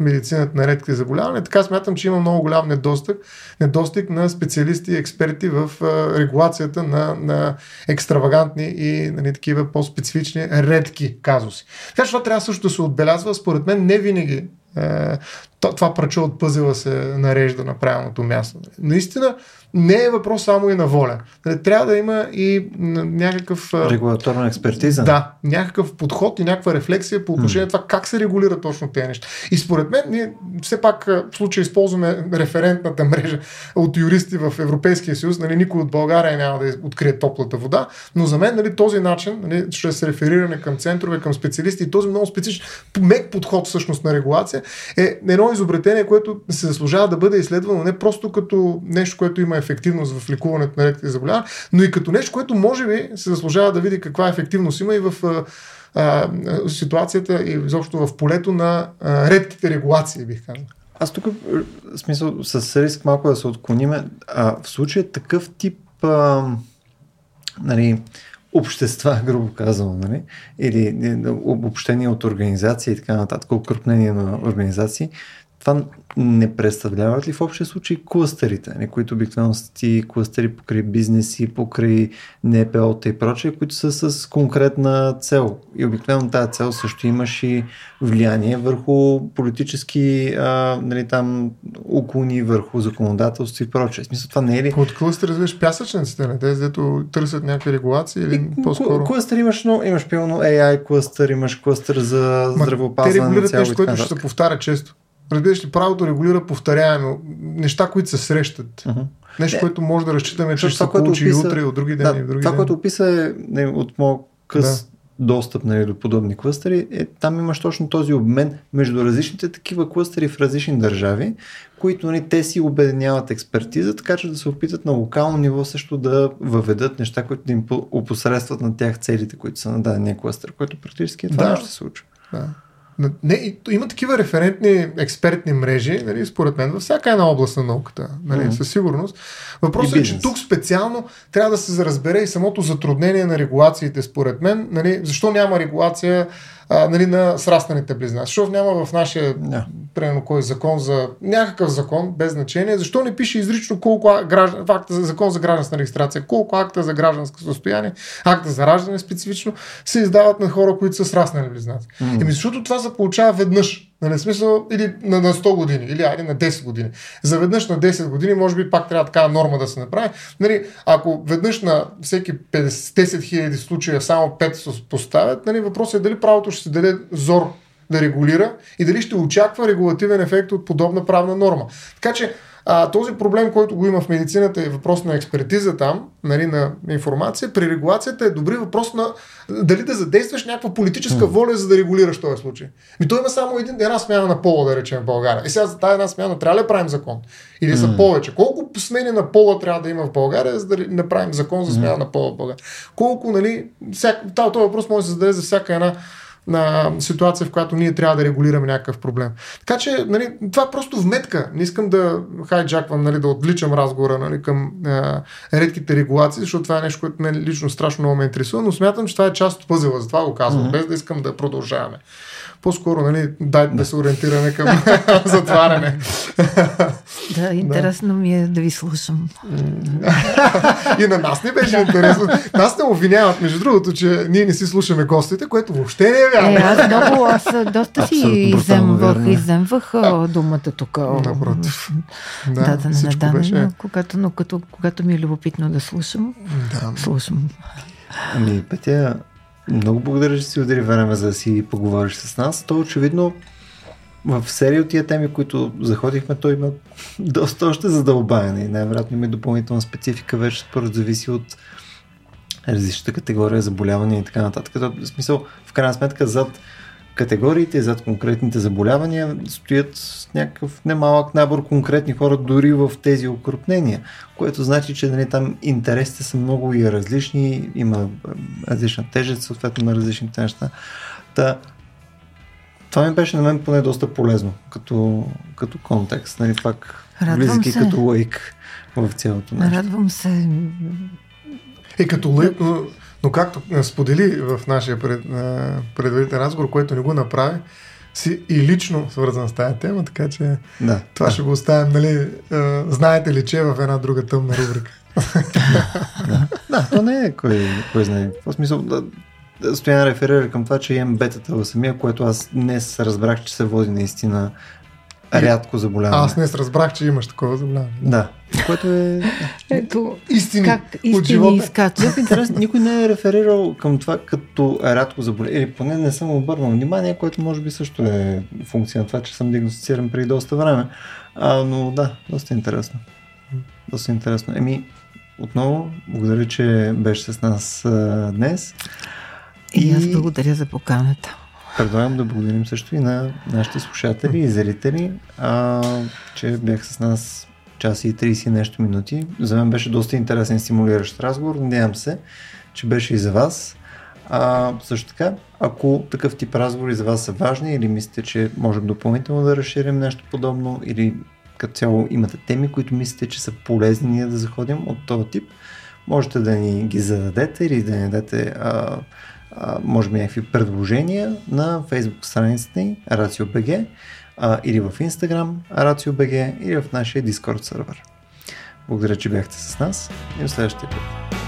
медицината на редките заболявания. Така смятам, че има много голям недостиг, недостиг на специалисти и експерти в регулацията на, на екстравагантни и нали, такива по-специфични редки казуси. Така че това трябва също да се отбелязва. Според мен не винаги това прачо от пъзела се нарежда на правилното място. Наистина, не е въпрос само и на воля. Нали, трябва да има и някакъв... Регулаторна експертиза. Да, някакъв подход и някаква рефлексия по отношение на това как се регулира точно тези неща. И според мен, ние все пак в случай използваме референтната мрежа от юристи в Европейския съюз. Нали, никой от България няма да открие топлата вода, но за мен нали, този начин, нали, чрез рефериране към центрове, към специалисти и този много специфичен, мек подход всъщност на регулация е едно изобретение, което се заслужава да бъде изследвано не просто като нещо, което има ефективност в лекуването на редките заболявания, но и като нещо, което може би се заслужава да види каква ефективност има и в а, ситуацията и изобщо в полето на а, редките регулации, бих казал. Аз тук, в смисъл, с риск малко да се отклониме, а, в случая такъв тип а, нали, общества, грубо казано, нали? или обобщение от организации и така нататък, укрупнение на организации, това не представляват ли в общия случай клъстерите, не, които обикновено са ти клъстери покрай бизнеси, покрай НПО-та и прочее, които са с конкретна цел. И обикновено тази цел също имаш и влияние върху политически а, нали, там, уклони, върху законодателство и прочее. Смисъл, това не е ли... От клъстер развиш пясъчниците, не? Тези, дето търсят някакви регулации или и, по-скоро? Клъстер имаш, но имаш пълно AI клъстер, имаш клъстер за здравеопазване. Те регулират нещо, което ще се повтаря често. Разбираш ли, правото регулира повторяемо неща, които се срещат. Uh-huh. Нещо, не, което може да разчитаме, че ще се получи и утре, и от други ден, да, и в други Това, ден. което описа е не, от моят къс да. достъп нали, до подобни клъстери, е, там имаш точно този обмен между различните такива клъстери в различни държави, които нали, те си обединяват експертиза, така че да се опитат на локално ниво също да въведат неща, които да им опосредстват на тях целите, които са на дадения клъстер, което практически е това да. ще се случва. Да. Не, има такива референтни експертни мрежи, нали, според мен, във всяка една област на науката, нали, mm-hmm. със сигурност. Въпросът е, че тук специално трябва да се разбере и самото затруднение на регулациите, според мен. Нали, защо няма регулация а, нали, на срастаните близнаци. Защото няма в нашия, yeah. примерно, кой закон за някакъв закон, без значение, защо не пише изрично колко граждан, акта за закон за гражданска регистрация, колко акта за гражданско състояние, акта за раждане специфично, се издават на хора, които са сраснали близнаци. Mm. Еми, защото това се получава веднъж. Нали, смисъл, или на, на 100 години, или айде на 10 години. За веднъж на 10 години, може би пак трябва такава норма да се направи. Нали, ако веднъж на всеки 50, 10 хиляди случая само 5 се поставят, нали, въпросът е дали правото ще се даде зор да регулира и дали ще очаква регулативен ефект от подобна правна норма. Така че а, този проблем, който го има в медицината е въпрос на експертиза там, нали, на информация. При регулацията е добри въпрос на дали да задействаш някаква политическа воля, за да регулираш този случай. Ми той има само един, една смяна на пола, да речем в България. И сега за тази една смяна трябва ли да правим закон? Или са повече? Колко смени на пола трябва да има в България, за да направим закон за смяна на пола в България? Колко, нали, всяк, този въпрос може да се зададе за всяка една на ситуация, в която ние трябва да регулираме някакъв проблем. Така че, нали, това е просто вметка. Не искам да хайджаквам, нали, да отвличам разговора нали, към а, редките регулации, защото това е нещо, което мен лично страшно много ме интересува, но смятам, че това е част от пъзела, затова го казвам, mm-hmm. без да искам да продължаваме по-скоро, нали, дайте да се ориентираме към затваряне. Да, интересно ми е да ви слушам. И на нас не беше интересно. Нас не обвиняват, между другото, че ние не си слушаме гостите, което въобще не е вярно. Е, аз много, аз доста си иземвах, иземвах думата тук. Напротив. Да, да, да не да, беше... но, когато, но като, когато ми е любопитно да слушам, да. слушам. Ами, Петя, много благодаря, че си удари време за да си поговориш с нас. То очевидно в серия от тия теми, които заходихме, той има доста още задълбаяне и най-вероятно има допълнителна специфика, вече според зависи от различната категория заболявания и така нататък. В смисъл, в крайна сметка, зад категориите, зад конкретните заболявания стоят някакъв немалък набор конкретни хора дори в тези окрупнения, което значи, че нали, там интересите са много и различни, има различна тежест съответно на различните неща. Та, това ми беше на мен поне доста полезно като, като контекст, нали, пак влизайки като лайк в цялото нещо. Радвам се. И като лайк, но както сподели в нашия пред, предварителен разговор, който не го направи, си и лично свързан с тази тема, така че да, това да. ще го оставим, нали, знаете ли, че е в една друга тъмна рубрика. да. да, то не е кой, кой знае. В смисъл, да, Стоян реферира към това, че имам бетата в самия, което аз днес разбрах, че се води наистина рядко заболяване. Аз не разбрах, че имаш такова заболяване. Да. Което е... Ето, истини, как истини изкачат. Интерес, никой не е реферирал към това като рядко заболяване. Или поне не съм обърнал внимание, което може би също е функция на това, че съм диагностициран преди доста време. А, но да, доста интересно. Доста интересно. Еми, отново, благодаря, че беше с нас а, днес. И, и аз благодаря за поканата. Предлагам да благодарим също и на нашите слушатели и зрители, а, че бях с нас час и 30 нещо минути. За мен беше доста интересен стимулиращ разговор. Надявам се, че беше и за вас. А, също така, ако такъв тип разговори за вас са важни или мислите, че можем допълнително да разширим нещо подобно или като цяло имате теми, които мислите, че са полезни ние да заходим от този тип, можете да ни ги зададете или да ни дадете а, може би някакви предложения на Facebook страницата ни RACIO.BG. или в Instagram, RACIO.BG, или в нашия Discord сервер. Благодаря, че бяхте с нас и до следващия път.